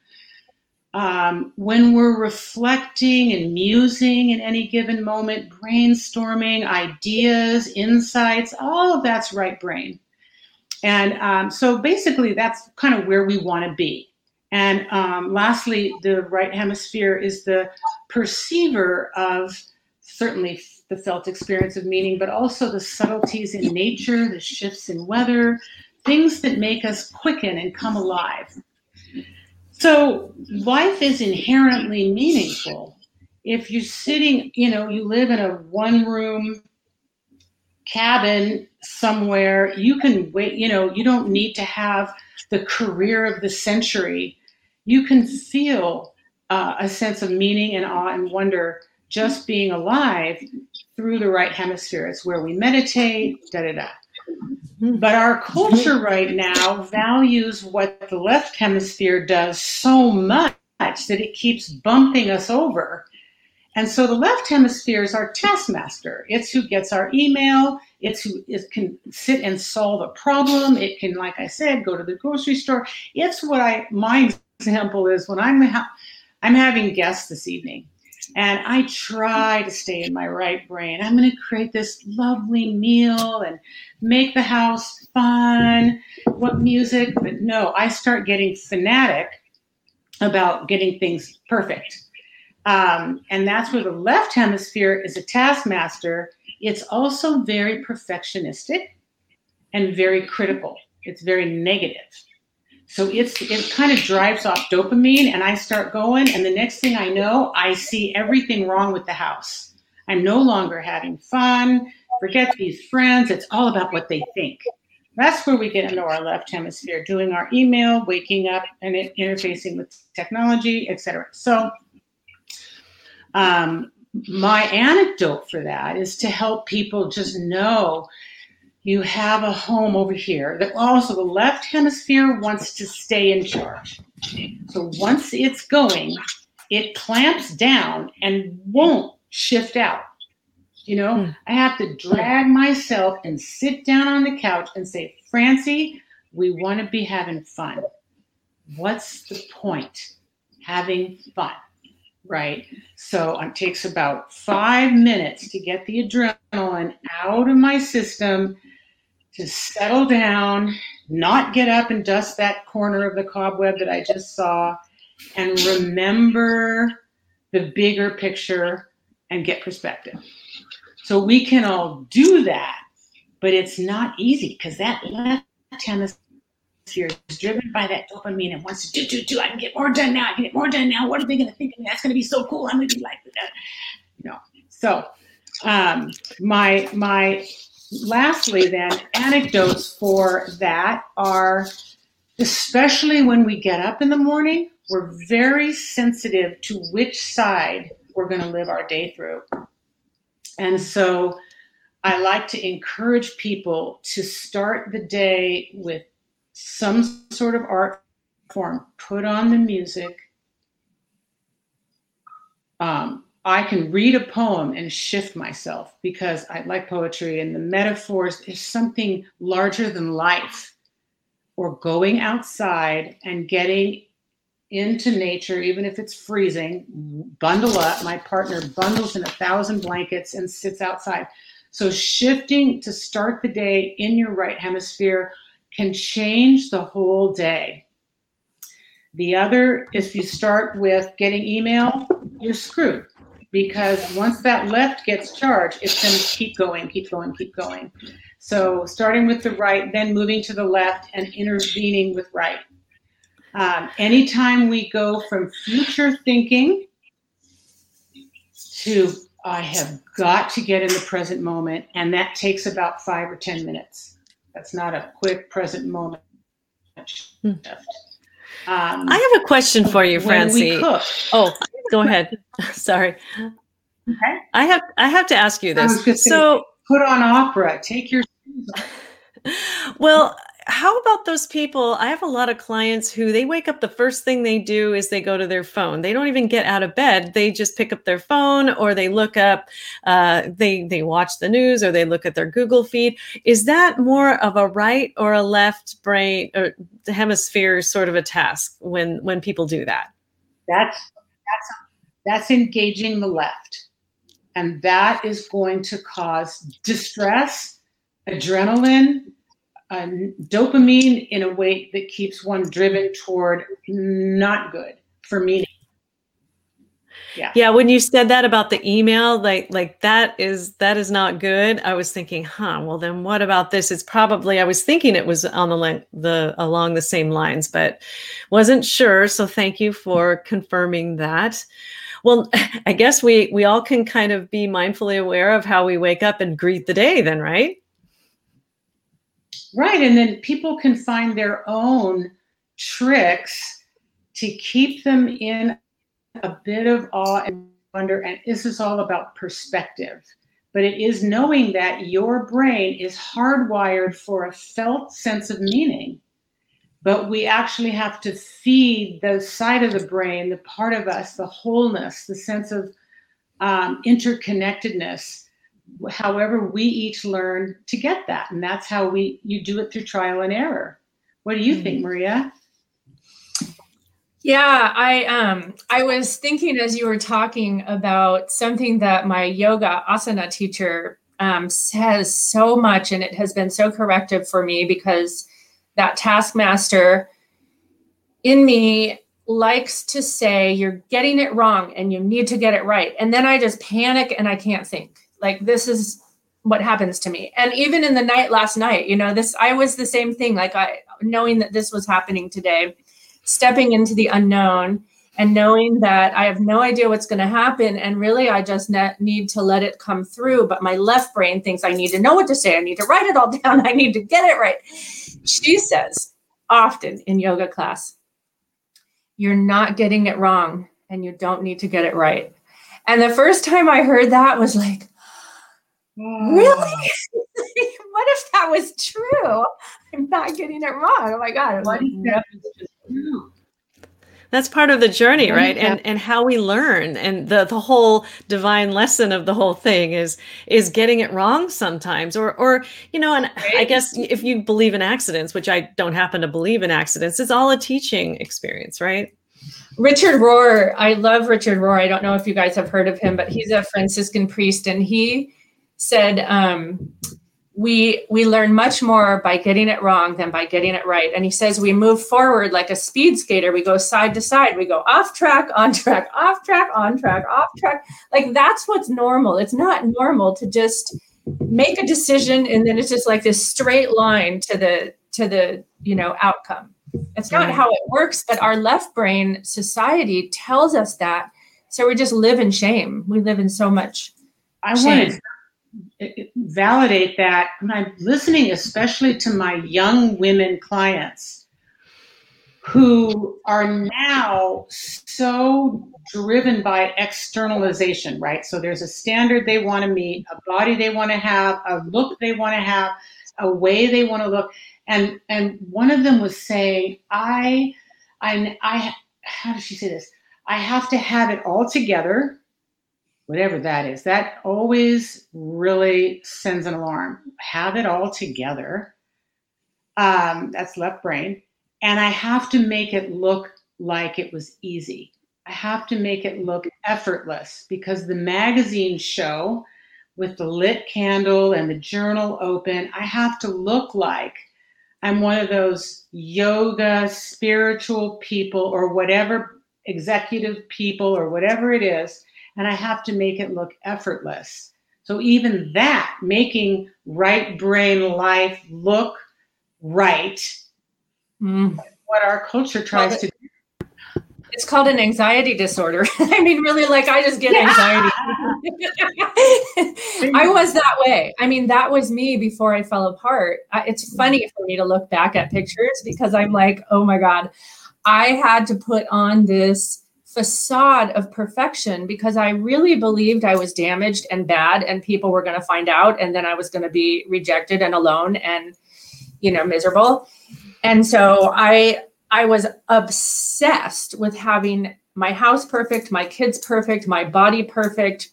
Speaker 2: Um, when we're reflecting and musing in any given moment, brainstorming ideas, insights, all of that's right brain. And um, so basically, that's kind of where we want to be. And um, lastly, the right hemisphere is the perceiver of certainly the felt experience of meaning, but also the subtleties in nature, the shifts in weather, things that make us quicken and come alive. So life is inherently meaningful. If you're sitting, you know, you live in a one room cabin somewhere, you can wait, you know, you don't need to have the career of the century. You can feel uh, a sense of meaning and awe and wonder just being alive through the right hemisphere. It's where we meditate, da da da. But our culture right now values what the left hemisphere does so much that it keeps bumping us over. And so the left hemisphere is our taskmaster. It's who gets our email. It's who it can sit and solve a problem. It can, like I said, go to the grocery store. It's what I, my example is when I'm, ha- I'm having guests this evening and I try to stay in my right brain. I'm going to create this lovely meal and make the house fun. What music? But no, I start getting fanatic about getting things perfect. Um, and that's where the left hemisphere is a taskmaster. It's also very perfectionistic and very critical. It's very negative. So it's it kind of drives off dopamine, and I start going, and the next thing I know, I see everything wrong with the house. I'm no longer having fun. Forget these friends. It's all about what they think. That's where we get into our left hemisphere, doing our email, waking up, and interfacing with technology, etc. So, um, my anecdote for that is to help people just know you have a home over here that also the left hemisphere wants to stay in charge. So once it's going, it clamps down and won't shift out. You know, mm. I have to drag myself and sit down on the couch and say, Francie, we want to be having fun. What's the point? Having fun, right? So it takes about five minutes to get the adrenaline out of my system to settle down, not get up and dust that corner of the cobweb that I just saw, and remember the bigger picture and get perspective. So we can all do that, but it's not easy because that left hemisphere is driven by that dopamine and wants to do, do, do. I can get more done now. I can get more done now. What are they going to think of me? That's going to be so cool. I'm going to be like that. You know. So um, my my lastly, then, anecdotes for that are especially when we get up in the morning, we're very sensitive to which side we're going to live our day through. And so I like to encourage people to start the day with some sort of art form, put on the music. Um, I can read a poem and shift myself because I like poetry and the metaphors is something larger than life. Or going outside and getting into nature, even if it's freezing, bundle up. My partner bundles in a thousand blankets and sits outside. So, shifting to start the day in your right hemisphere can change the whole day. The other, if you start with getting email, you're screwed because once that left gets charged, it's going to keep going, keep going, keep going. So starting with the right, then moving to the left and intervening with right. Um, anytime we go from future thinking to I have got to get in the present moment, and that takes about five or 10 minutes. That's not a quick present moment
Speaker 1: hmm. Um, I have a question for you, Francie. Oh, go ahead. Sorry. Okay. I have I have to ask you this. So
Speaker 2: put on opera. Take your
Speaker 1: Well, how about those people? I have a lot of clients who they wake up the first thing they do is they go to their phone. They don't even get out of bed. They just pick up their phone or they look up, uh, they they watch the news or they look at their Google feed. Is that more of a right or a left brain or hemisphere sort of a task when when people do that?
Speaker 2: That's that's that's engaging the left, and that is going to cause distress, adrenaline uh, dopamine in a way that keeps one driven toward not good for meaning.
Speaker 1: Yeah. yeah when you said that about the email like like that is that is not good i was thinking huh well then what about this it's probably i was thinking it was on the the along the same lines but wasn't sure so thank you for confirming that well i guess we we all can kind of be mindfully aware of how we wake up and greet the day then right
Speaker 2: Right. And then people can find their own tricks to keep them in a bit of awe and wonder. And this is all about perspective. But it is knowing that your brain is hardwired for a felt sense of meaning. But we actually have to feed the side of the brain, the part of us, the wholeness, the sense of um, interconnectedness however we each learn to get that and that's how we you do it through trial and error what do you mm-hmm. think maria
Speaker 3: yeah i um i was thinking as you were talking about something that my yoga asana teacher um, says so much and it has been so corrective for me because that taskmaster in me likes to say you're getting it wrong and you need to get it right and then i just panic and i can't think like this is what happens to me. And even in the night last night, you know, this I was the same thing. Like I knowing that this was happening today, stepping into the unknown and knowing that I have no idea what's going to happen. And really, I just ne- need to let it come through. But my left brain thinks I need to know what to say. I need to write it all down. I need to get it right. She says often in yoga class, you're not getting it wrong and you don't need to get it right. And the first time I heard that was like, mm. Really? what if that was true? I'm not getting it wrong. Oh my God. What if that
Speaker 1: That's part of the journey, right? And and how we learn. And the the whole divine lesson of the whole thing is is getting it wrong sometimes. Or or, you know, and right. I guess if you believe in accidents, which I don't happen to believe in accidents, it's all a teaching experience, right?
Speaker 3: Richard Rohr, I love Richard Rohr. I don't know if you guys have heard of him, but he's a Franciscan priest and he said um, we we learn much more by getting it wrong than by getting it right. And he says we move forward like a speed skater. We go side to side. We go off track on track off track on track off track. Like that's what's normal. It's not normal to just make a decision and then it's just like this straight line to the to the you know outcome. It's not how it works but our left brain society tells us that. So we just live in shame. We live in so much
Speaker 2: I want to validate that when I'm listening, especially to my young women clients who are now so driven by externalization, right? So there's a standard they want to meet, a body they want to have, a look they want to have, a way they want to look. And and one of them was saying, I I I how does she say this? I have to have it all together whatever that is, that always really sends an alarm. Have it all together. Um, that's left brain. And I have to make it look like it was easy. I have to make it look effortless because the magazine show with the lit candle and the journal open, I have to look like I'm one of those yoga, spiritual people, or whatever executive people, or whatever it is and I have to make it look effortless. So even that, making right brain life look right, mm. what our culture tries well, to do.
Speaker 3: It's called an anxiety disorder. I mean, really, like I just get yeah. anxiety. I was that way. I mean, that was me before I fell apart. It's funny for me to look back at pictures because I'm like, oh my God, I had to put on this facade of perfection because I really believed I was damaged and bad and people were going to find out and then I was going to be rejected and alone and you know, miserable. And so I I was obsessed with having my house perfect, my kids perfect, my body perfect,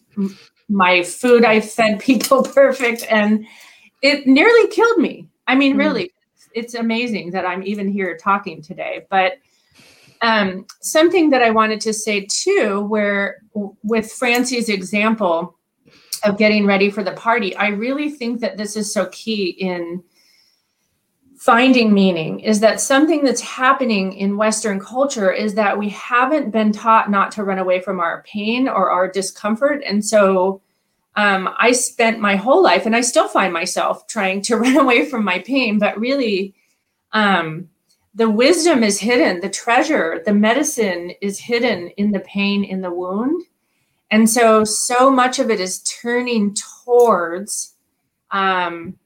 Speaker 3: my food I fed people perfect and it nearly killed me. I mean, mm. really, it's amazing that I'm even here talking today. But um, something that I wanted to say too, where with Francie's example of getting ready for the party, I really think that this is so key in finding meaning is that something that's happening in Western culture is that we haven't been taught not to run away from our pain or our discomfort. And so um, I spent my whole life, and I still find myself trying to run away from my pain, but really, um, the wisdom is hidden, the treasure, the medicine is hidden in the pain in the wound. And so, so much of it is turning towards um,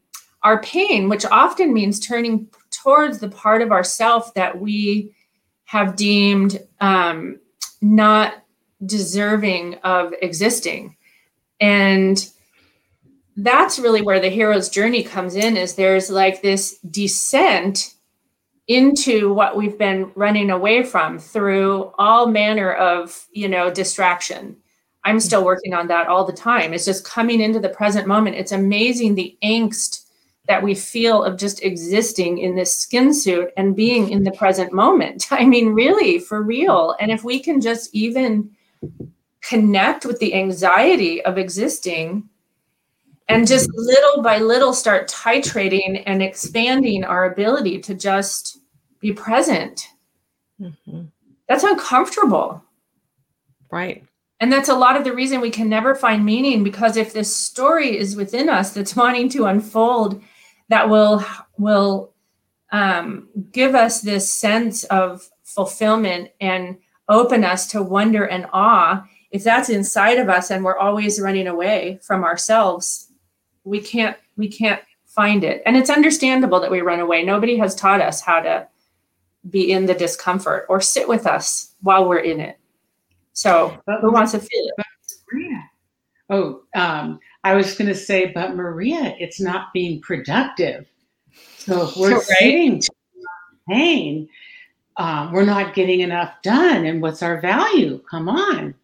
Speaker 3: our pain, which often means turning towards the part of ourself that we have deemed um, not deserving of existing. And that's really where the hero's journey comes in is there's like this descent into what we've been running away from through all manner of you know distraction. I'm still mm-hmm. working on that all the time. It's just coming into the present moment. It's amazing the angst that we feel of just existing in this skin suit and being in the present moment. I mean, really, for real. Mm-hmm. And if we can just even connect with the anxiety of existing and just mm-hmm. little by little start titrating and expanding our ability to just be present, mm-hmm. that's uncomfortable.
Speaker 1: Right.
Speaker 3: And that's a lot of the reason we can never find meaning because if this story is within us that's wanting to unfold that will will um, give us this sense of fulfillment and open us to wonder and awe if that's inside of us and we're always running away from ourselves we can't we can't find it and it's understandable that we run away nobody has taught us how to be in the discomfort or sit with us while we're in it so who wants to feel it
Speaker 2: Maria. oh um, I was going to say, but Maria, it's not being productive. So if we're right. sitting pain, um, we're not getting enough done. And what's our value? Come on.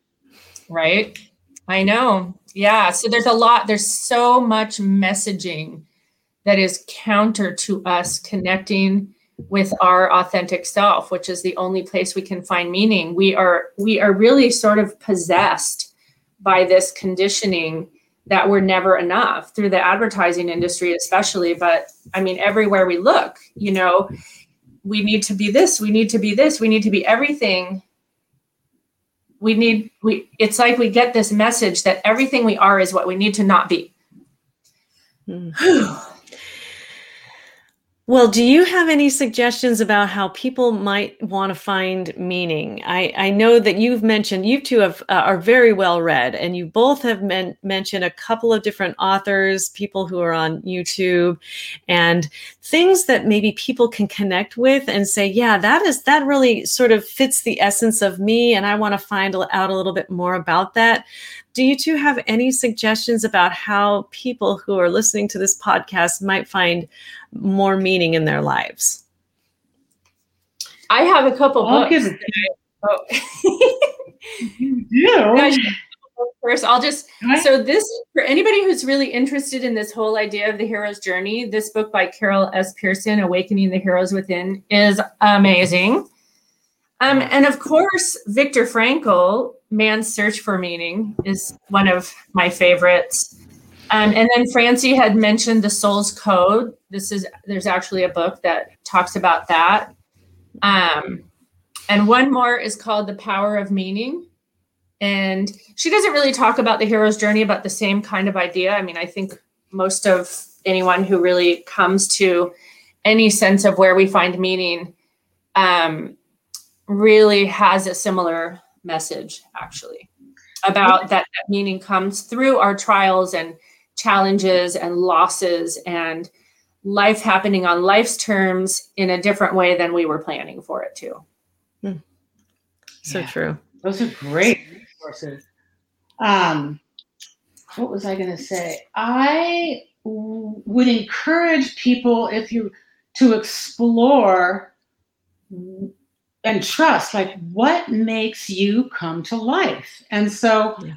Speaker 3: Right. I know. Yeah. So there's a lot, there's so much messaging that is counter to us connecting with our authentic self which is the only place we can find meaning. We are we are really sort of possessed by this conditioning that we're never enough through the advertising industry especially. But i mean everywhere we look you know we need to be this we need to be this we need to be everything. We need we it's like we get this message that everything we are is what we need to not be. Mm.
Speaker 1: Well, do you have any suggestions about how people might want to find meaning? I, I know that you've mentioned you two have, uh, are very well read, and you both have men- mentioned a couple of different authors, people who are on YouTube, and things that maybe people can connect with and say, "Yeah, that is that really sort of fits the essence of me," and I want to find out a little bit more about that. Do you two have any suggestions about how people who are listening to this podcast might find more meaning in their lives?
Speaker 3: I have a couple I'll books.
Speaker 2: Oh. you do.
Speaker 3: First, I'll just so this for anybody who's really interested in this whole idea of the hero's journey. This book by Carol S. Pearson, "Awakening the Heroes Within," is amazing. Um, and of course, Viktor Frankl, Man's Search for Meaning, is one of my favorites. Um, and then Francie had mentioned the Soul's Code. This is there's actually a book that talks about that. Um, and one more is called The Power of Meaning. And she doesn't really talk about the hero's journey, but the same kind of idea. I mean, I think most of anyone who really comes to any sense of where we find meaning um, really has a similar message, actually, about that, that meaning comes through our trials and challenges and losses and life happening on life's terms in a different way than we were planning for it to. Hmm.
Speaker 1: So yeah. true.
Speaker 2: Those are great resources. Um, what was I going to say? I w- would encourage people if you to explore and trust like what makes you come to life? And so yeah.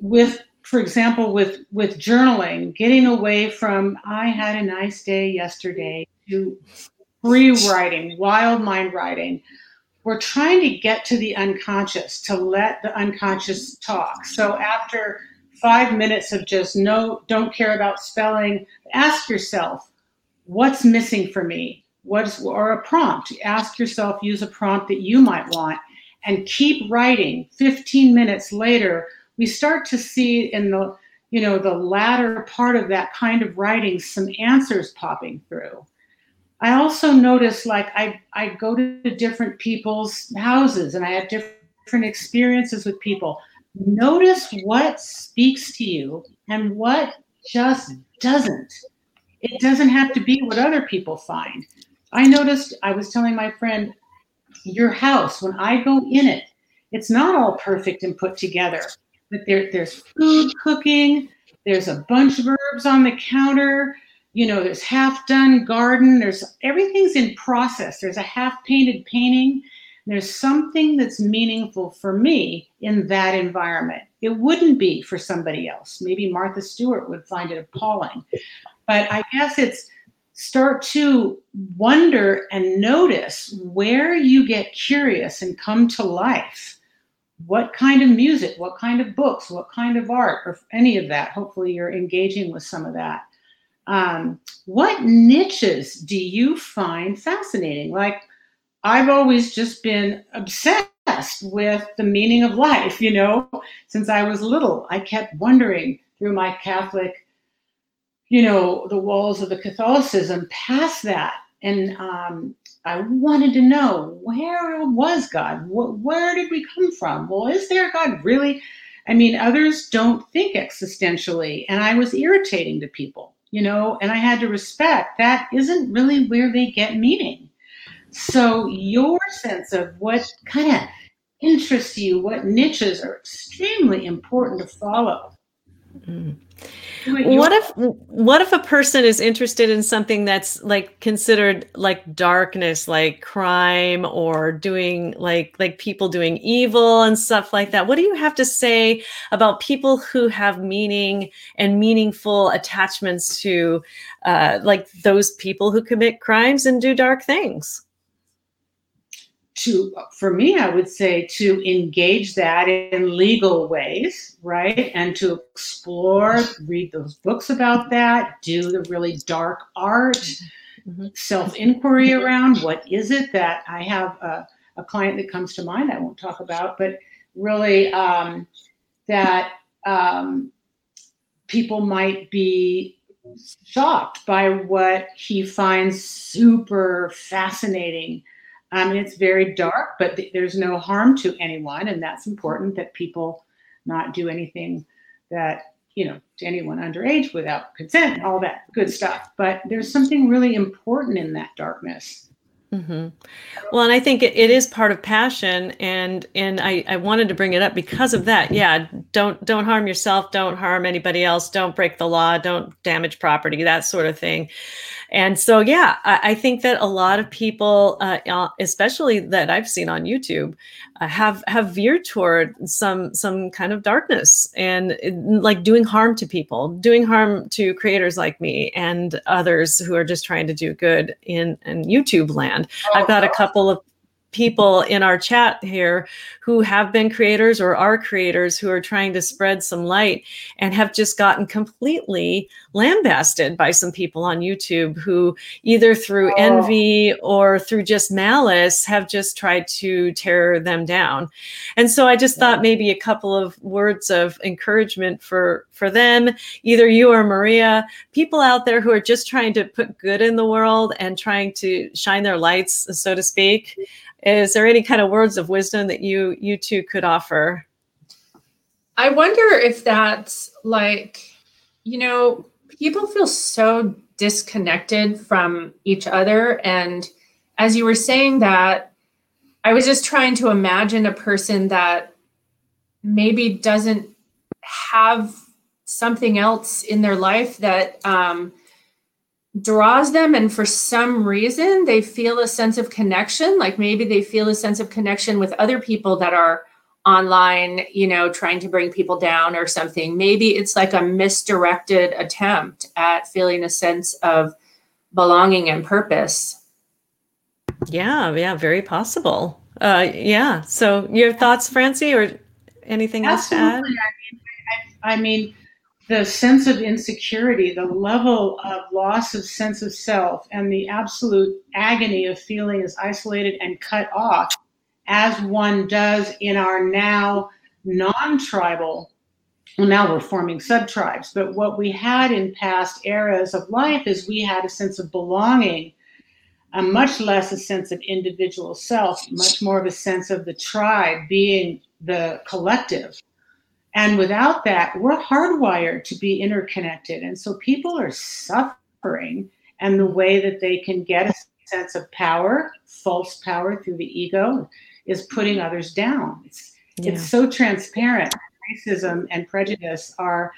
Speaker 2: with for example with with journaling getting away from i had a nice day yesterday to free writing wild mind writing. We're trying to get to the unconscious to let the unconscious talk. So after five minutes of just no don't care about spelling ask yourself what's missing for me what's or a prompt. Ask yourself use a prompt that you might want and keep writing. 15 minutes later we start to see in the you know the latter part of that kind of writing some answers popping through. I also notice like i i go to different people's houses and i have different experiences with people. Notice what speaks to you and what just doesn't. It doesn't have to be what other people find I noticed, I was telling my friend, your house, when I go in it, it's not all perfect and put together, but there, there's food cooking, there's a bunch of herbs on the counter, you know, there's half done garden, there's everything's in process. There's a half painted painting. There's something that's meaningful for me in that environment. It wouldn't be for somebody else. Maybe Martha Stewart would find it appalling. But I guess it's start to wonder and notice where you get curious and come to life. What kind of music, what kind of books, what kind of art, or any of that. Hopefully, you're engaging with some of that. Um, what niches do you find fascinating? Like, I've always just been obsessed with the meaning of life, you know, since I was little. I kept wondering through my Catholic you know, the walls of the Catholicism past that. And um, I wanted to know where was God? where did we come from? Well, is there God really? I mean, others don't think existentially, and I was irritating to people, you know, and I had to respect that isn't really where they get meaning. So, your sense of what kind of interests you, what niches are extremely important to follow.
Speaker 1: Mm what if what if a person is interested in something that's like considered like darkness like crime or doing like like people doing evil and stuff like that? What do you have to say about people who have meaning and meaningful attachments to uh, like those people who commit crimes and do dark things
Speaker 2: to for me i would say to engage that in legal ways right and to explore read those books about that do the really dark art mm-hmm. self-inquiry around what is it that i have a, a, client that comes to mind i won't talk about but really um, that um, people might be shocked by what he finds super fascinating um, it's very dark, but th- there's no harm to anyone, and that's important that people not do anything that you know to anyone underage without consent, all that good stuff. But there's something really important in that darkness.
Speaker 1: Mm-hmm. Well, and I think it, it is part of passion, and and I, I wanted to bring it up because of that. Yeah, don't don't harm yourself, don't harm anybody else, don't break the law, don't damage property, that sort of thing. And so, yeah, I, I think that a lot of people, uh, uh especially that I've seen on YouTube, have have veered toward some some kind of darkness and like doing harm to people, doing harm to creators like me and others who are just trying to do good in in YouTube land. I've oh, got a oh. couple of people in our chat here who have been creators or are creators who are trying to spread some light and have just gotten completely lambasted by some people on YouTube who either through oh. envy or through just malice have just tried to tear them down. And so I just thought maybe a couple of words of encouragement for for them, either you or Maria, people out there who are just trying to put good in the world and trying to shine their lights, so to speak. Is there any kind of words of wisdom that you you two could offer?
Speaker 3: I wonder if that's like, you know, people feel so disconnected from each other. And as you were saying that, I was just trying to imagine a person that maybe doesn't have something else in their life that um, draws them and for some reason they feel a sense of connection like maybe they feel a sense of connection with other people that are online you know trying to bring people down or something. Maybe it's like a misdirected attempt at feeling a sense of belonging and purpose.
Speaker 1: Yeah yeah very possible. Uh yeah so your thoughts francie or anything Absolutely. else to add? I
Speaker 2: mean, I, I mean the sense of insecurity, the level of loss of sense of self, and the absolute agony of feeling as isolated and cut off as one does in our now non tribal. Well, now we're forming sub tribes, but what we had in past eras of life is we had a sense of belonging, a much less a sense of individual self, much more of a sense of the tribe being the collective and without that, we're hardwired to be interconnected. And so people are suffering. And the way that they can get a sense of power, false power through the ego, is putting others down. It's, yeah. it's so transparent. Racism and prejudice are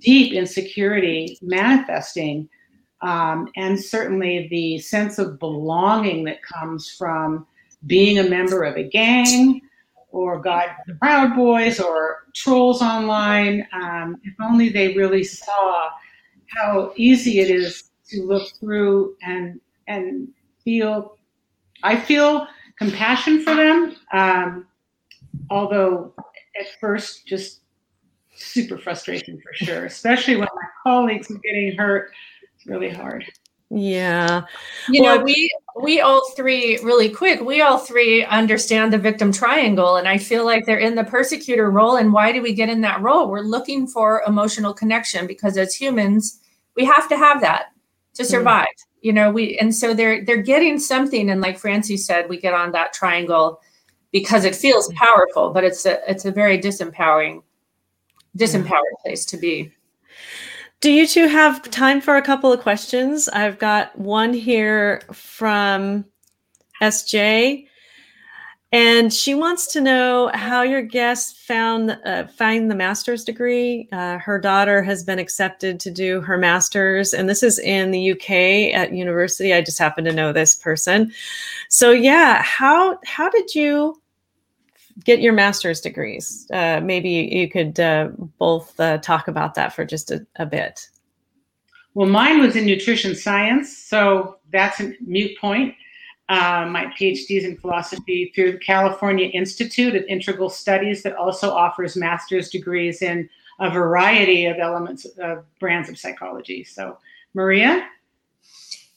Speaker 2: deep insecurity manifesting. Um, and certainly the sense of belonging that comes from being a member of a gang, or God the Proud Boys or trolls online. Um, if only they really saw how easy it is to look through and and feel. I feel compassion for them, um, although at first just super frustration for sure, especially when my colleagues are getting hurt. It's really hard.
Speaker 1: Yeah.
Speaker 3: You well, know, we we all three really quick, we all three understand the victim triangle and I feel like they're in the persecutor role and why do we get in that role? We're looking for emotional connection because as humans, we have to have that to mm-hmm. survive. Mm. You know, we and so they're they're getting something and like Francie said, we get on that triangle because it feels mm-hmm. powerful, but it's a it's a very disempowering disempowered place to be.
Speaker 1: Do you two have time for a couple of questions? I've got one here from SJ, and she wants to know how your guest found uh, find the master's degree. Uh, her daughter has been accepted to do her master's, and this is in the UK at university. I just happen to know this person, so yeah. How how did you get your master's degrees. Uh, maybe you could uh, both uh, talk about that for just a, a, bit.
Speaker 2: Well, mine was in nutrition science, so that's a mute point. Uh, my PhD is in philosophy through the California Institute of Integral Studies, that also offers master's degrees in a variety of elements of brands of psychology. So, Maria?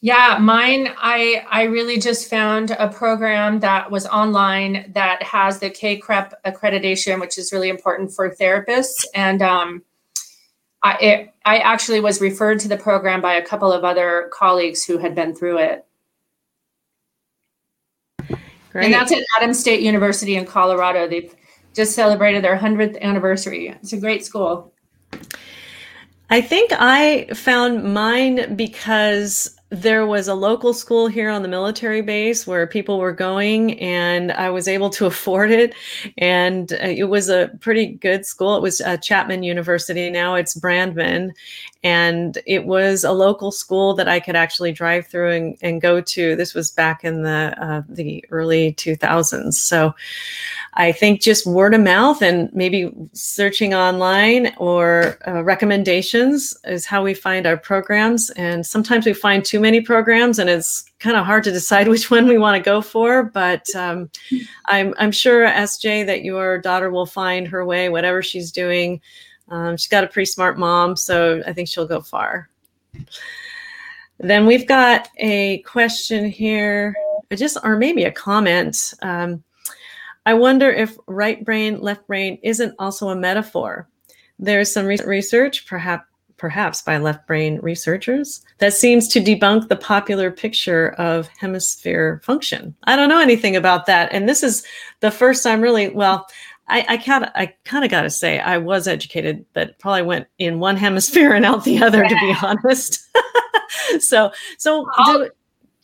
Speaker 3: Yeah, mine I I really just found a program that was online that has the CACREP accreditation, which is really important for therapists. And um, I it, I actually was referred to the program by a couple of other colleagues who had been through it. Great. And that's at Adams State University in Colorado. They've just celebrated their 100th anniversary. It's a great school.
Speaker 1: I think I found mine because there was a local school here on the military base where people were going and i was able to afford it. And uh, it was a pretty good school. It was uh, chapman university. Now it's brandman and it was a local school that i could actually drive through and, and go to this was back in the uh, the early 2000s so I think just word of mouth and maybe searching online or uh, recommendations is how we find our programs. And sometimes we find too many programs and it's kind of hard to decide which one we want to go for. But um, I'm, I'm sure, SJ, that your daughter will find her way, whatever she's doing. Um, she's got a pretty smart mom, so I think she'll go far. Then we've got a question here, just or maybe a comment. Um, I wonder if right brain, left brain isn't also a metaphor. There's some recent research, perhaps perhaps by left brain researchers, that seems to debunk the popular picture of hemisphere function. I don't know anything about that. And this is the first time really, well, I, I kind of I kind of got to say I was educated, but probably went in one hemisphere and out the other, yeah. to be honest. so so
Speaker 3: do,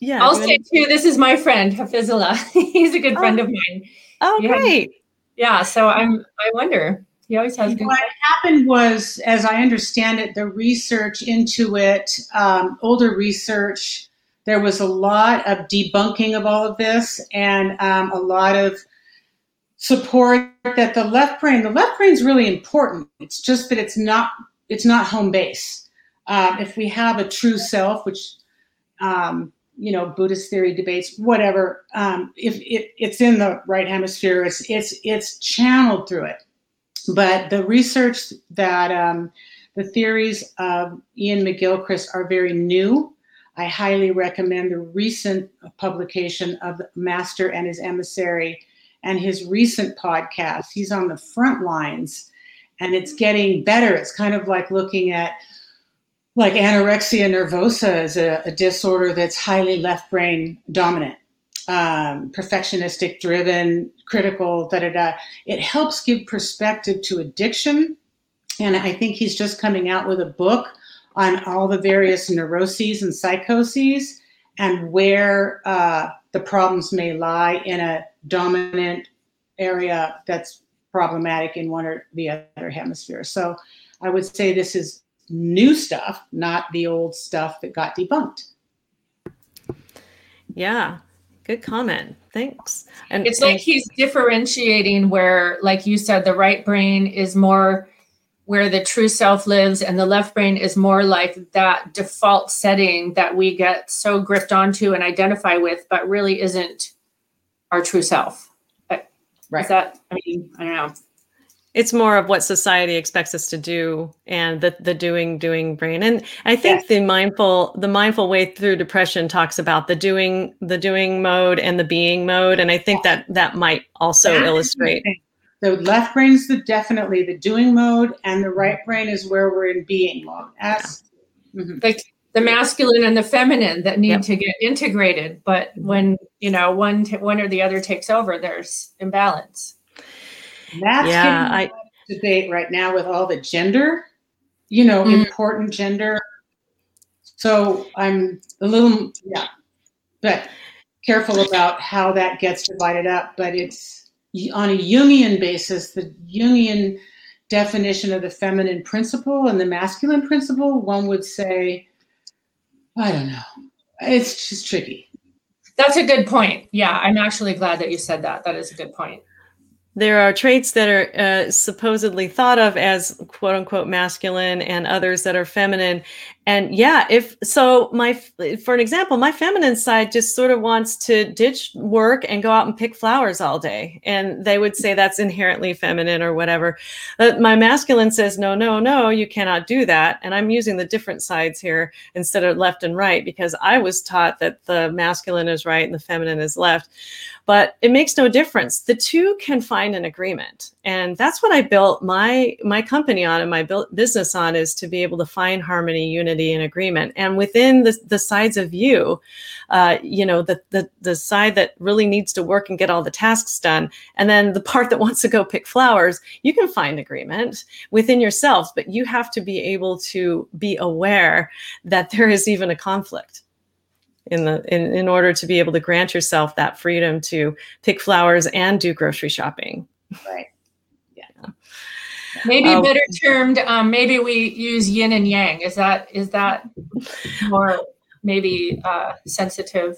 Speaker 3: yeah. I'll say too. This is my friend Hafizullah. He's a good friend oh. of mine.
Speaker 1: Oh, yeah. great.
Speaker 3: Yeah. So I'm, I wonder. He always has.
Speaker 2: Good what happened was, as I understand it, the research into it, um, older research, there was a lot of debunking of all of this, and um, a lot of support that the left brain. The left brain is really important. It's just that it's not. It's not home base. Um, if we have a true self, which um, you know buddhist theory debates whatever um, if it, it's in the right hemisphere it's it's it's channeled through it but the research that um, the theories of iain mcgilchrist are very new i highly recommend the recent publication of master and his emissary and his recent podcast he's on the front lines and it's getting better it's kind of like looking at like anorexia nervosa is a, a disorder that's highly left brain dominant, um, perfectionistic driven, critical, da da da. It helps give perspective to addiction. And I think he's just coming out with a book on all the various neuroses and psychoses and where uh, the problems may lie in a dominant area that's problematic in one or the other hemisphere. So I would say this is new stuff, not the old stuff that got debunked.
Speaker 1: Yeah, good comment. Thanks.
Speaker 3: And it's like he's differentiating where, like you said, the right brain is more where the true self lives, and the left brain is more like that default setting that we get so gripped onto and identify with, but really isn't our true self. Uh, right. Is that, I mean, I don't know
Speaker 1: it's more of what society expects us to do and the the doing doing brain and i think yes. the mindful the mindful way through depression talks about the doing the doing mode and the being mode and i think that that might also illustrate
Speaker 2: the left brain is the definitely the doing mode and the right brain is where we're in being mode as
Speaker 3: yeah. mm-hmm. like the masculine and the feminine that need yep. to get integrated but when you know one t- one or the other takes over there's imbalance
Speaker 2: that's yeah, I debate right now with all the gender, you know, mm. important gender. So I'm a little yeah, but careful about how that gets divided up. But it's on a Jungian basis, the Jungian definition of the feminine principle and the masculine principle, one would say, I don't know. It's just tricky.
Speaker 3: That's a good point. Yeah, I'm actually glad that you said that. That is a good point
Speaker 1: there are traits that are uh, supposedly thought of as quote unquote masculine and others that are feminine and yeah if so my for an example my feminine side just sort of wants to ditch work and go out and pick flowers all day. And they would say that's inherently feminine or whatever. But my masculine says no no no you cannot do that. And i'm using the different sides here instead of left and right because i was taught that the masculine is right and the feminine is left. But it makes no difference. The two can find an agreement. And that's what i built my my company on and my business on is to be able to find harmony unity and agreement. And within the, the sides of you uh, you know the, the the side that really needs to work and get all the tasks done and then the part that wants to go pick flowers you can find agreement within yourselves but you have to be able to be aware that there is even a conflict in the in, in order to be able to grant yourself that freedom to pick flowers and do grocery shopping.
Speaker 2: Right. Yeah,
Speaker 3: maybe um, better termed um, maybe we use yin and yang. Is that is that more maybe uh, sensitive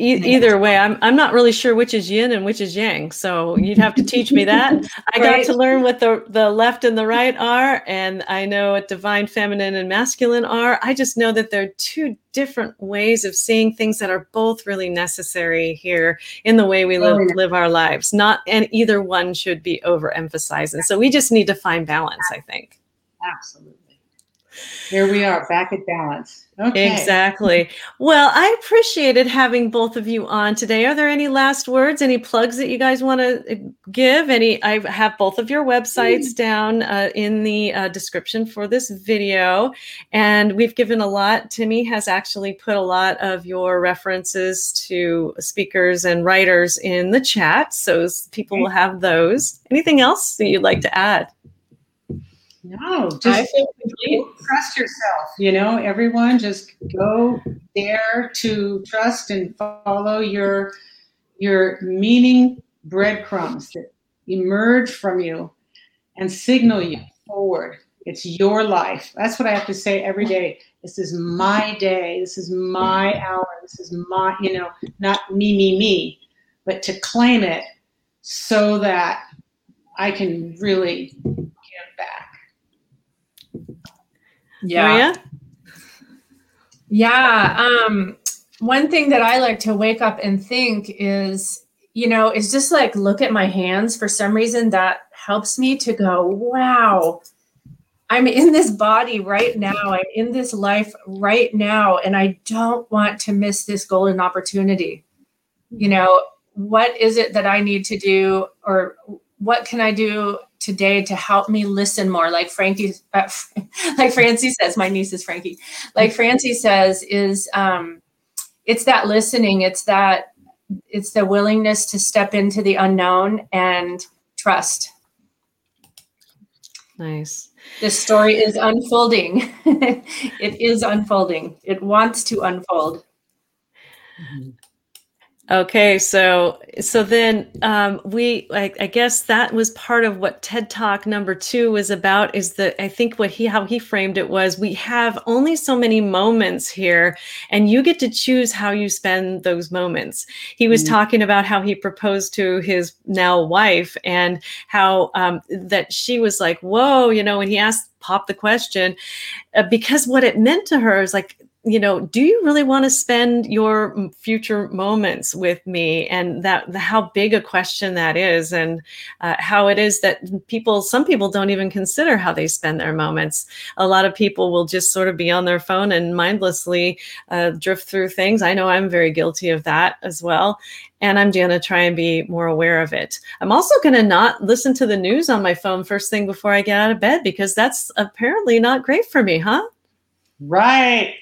Speaker 1: E- either way, I'm I'm not really sure which is yin and which is yang. So you'd have to teach me that. I right. got to learn what the the left and the right are, and I know what divine feminine and masculine are. I just know that they're two different ways of seeing things that are both really necessary here in the way we oh, live oh, yeah. live our lives. Not and either one should be overemphasized. And so we just need to find balance. I think.
Speaker 2: Absolutely. Here we are back at balance. Okay.
Speaker 1: Exactly. Well, I appreciated having both of you on today. Are there any last words, any plugs that you guys want to uh, give? Any? I have both of your websites mm. down uh, in the uh, description for this video, and we've given a lot. Timmy has actually put a lot of your references to speakers and writers in the chat, so people will have those. Anything else that you'd like to add?
Speaker 2: No, just trust yourself. You know, everyone just go dare to trust and follow your your meaning breadcrumbs that emerge from you. and signal you forward. It's your life. That's what I have to say every day. This is my day. This is my hour. This is my, you know, not me, me, me, but to claim it so that I can really give back.
Speaker 3: Yeah.
Speaker 1: Maria?
Speaker 3: Yeah. Um, one thing that I like to wake up and think is, you know, is just like look at my hands. For some reason, that helps me to go, wow, I'm in this body right now. I'm in this life right now. And I don't want to miss this golden opportunity. You know, what is it that I need to do or what can I do today to help me listen more? Like frankie uh, like francie says my niece is frankie. Like francie says is um it's that listening it's that it's the willingness to step into the unknown and trust.
Speaker 1: Nice.
Speaker 3: this story is unfolding. It is unfolding. It wants to unfold
Speaker 1: Okay, so so then um, we like I guess that was part of what TED Talk number two was about. Is that I think what he how he framed it was we have only so many moments here, and you get to choose how you spend those moments. He was
Speaker 2: Mhm.
Speaker 1: talking about how he proposed to his now wife and how um, that she was like, "Whoa," you know, when he asked Pop the question, uh, because what it meant to her is like you know do you really want to spend your future moments with me? And that how big a question that is and uh, how it is that people some people don't even consider how they spend their moments. A lot of people will just sort of be on their phone and mindlessly uh, drift through things. I know i'm very guilty of that as well and i'm going to try and be more aware of it. I'm also going to not listen to the news on my phone first thing before i get out of bed because that's apparently not great for me huh
Speaker 2: Right.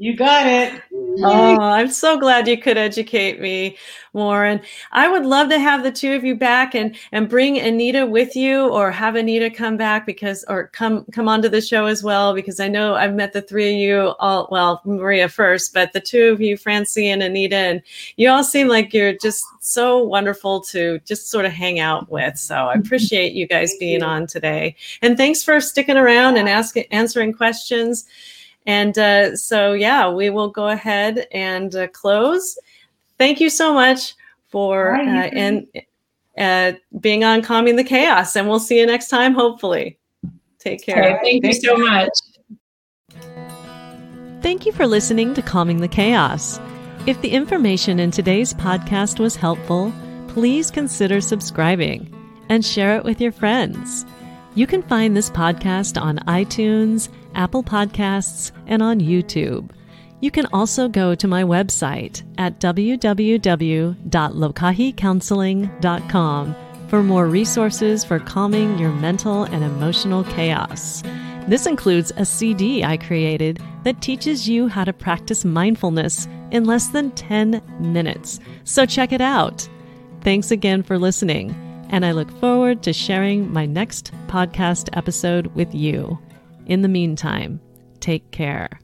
Speaker 2: You got it. Mm-hmm.
Speaker 1: Oh, I'm so glad you could educate me Warren. I would love to have the two of you back and and bring Anita with you or have Anita come back because or come come onto the show as well because I know I've met the three of you all well, Maria first, but the two of you, Francie and Anita, and you all seem like you're just so wonderful to just sort of hang out with. So I appreciate you guys
Speaker 2: Thank
Speaker 1: being
Speaker 2: you.
Speaker 1: on today. And thanks for sticking around and asking answering questions. And uh, so, yeah, we will go ahead and uh, close. Thank you so much for
Speaker 2: All
Speaker 1: uh, and uh, being on Calming the Chaos. And we'll see you next time, hopefully. Take care.
Speaker 3: okay, thank you so much
Speaker 1: Thank you for listening to Calming the Chaos. If the information in today's podcast was helpful, please consider subscribing and share it with your friends. You can find this podcast on iTunes, Apple Podcasts, and on YouTube. You can also go to my website at www.lokahicounseling.com for more resources for calming your mental and emotional chaos. This includes a CD I created that teaches you how to practice mindfulness in less than 10 minutes. So check it out. Thanks again for listening, and I look forward to sharing my next podcast episode with you. In the meantime, take care.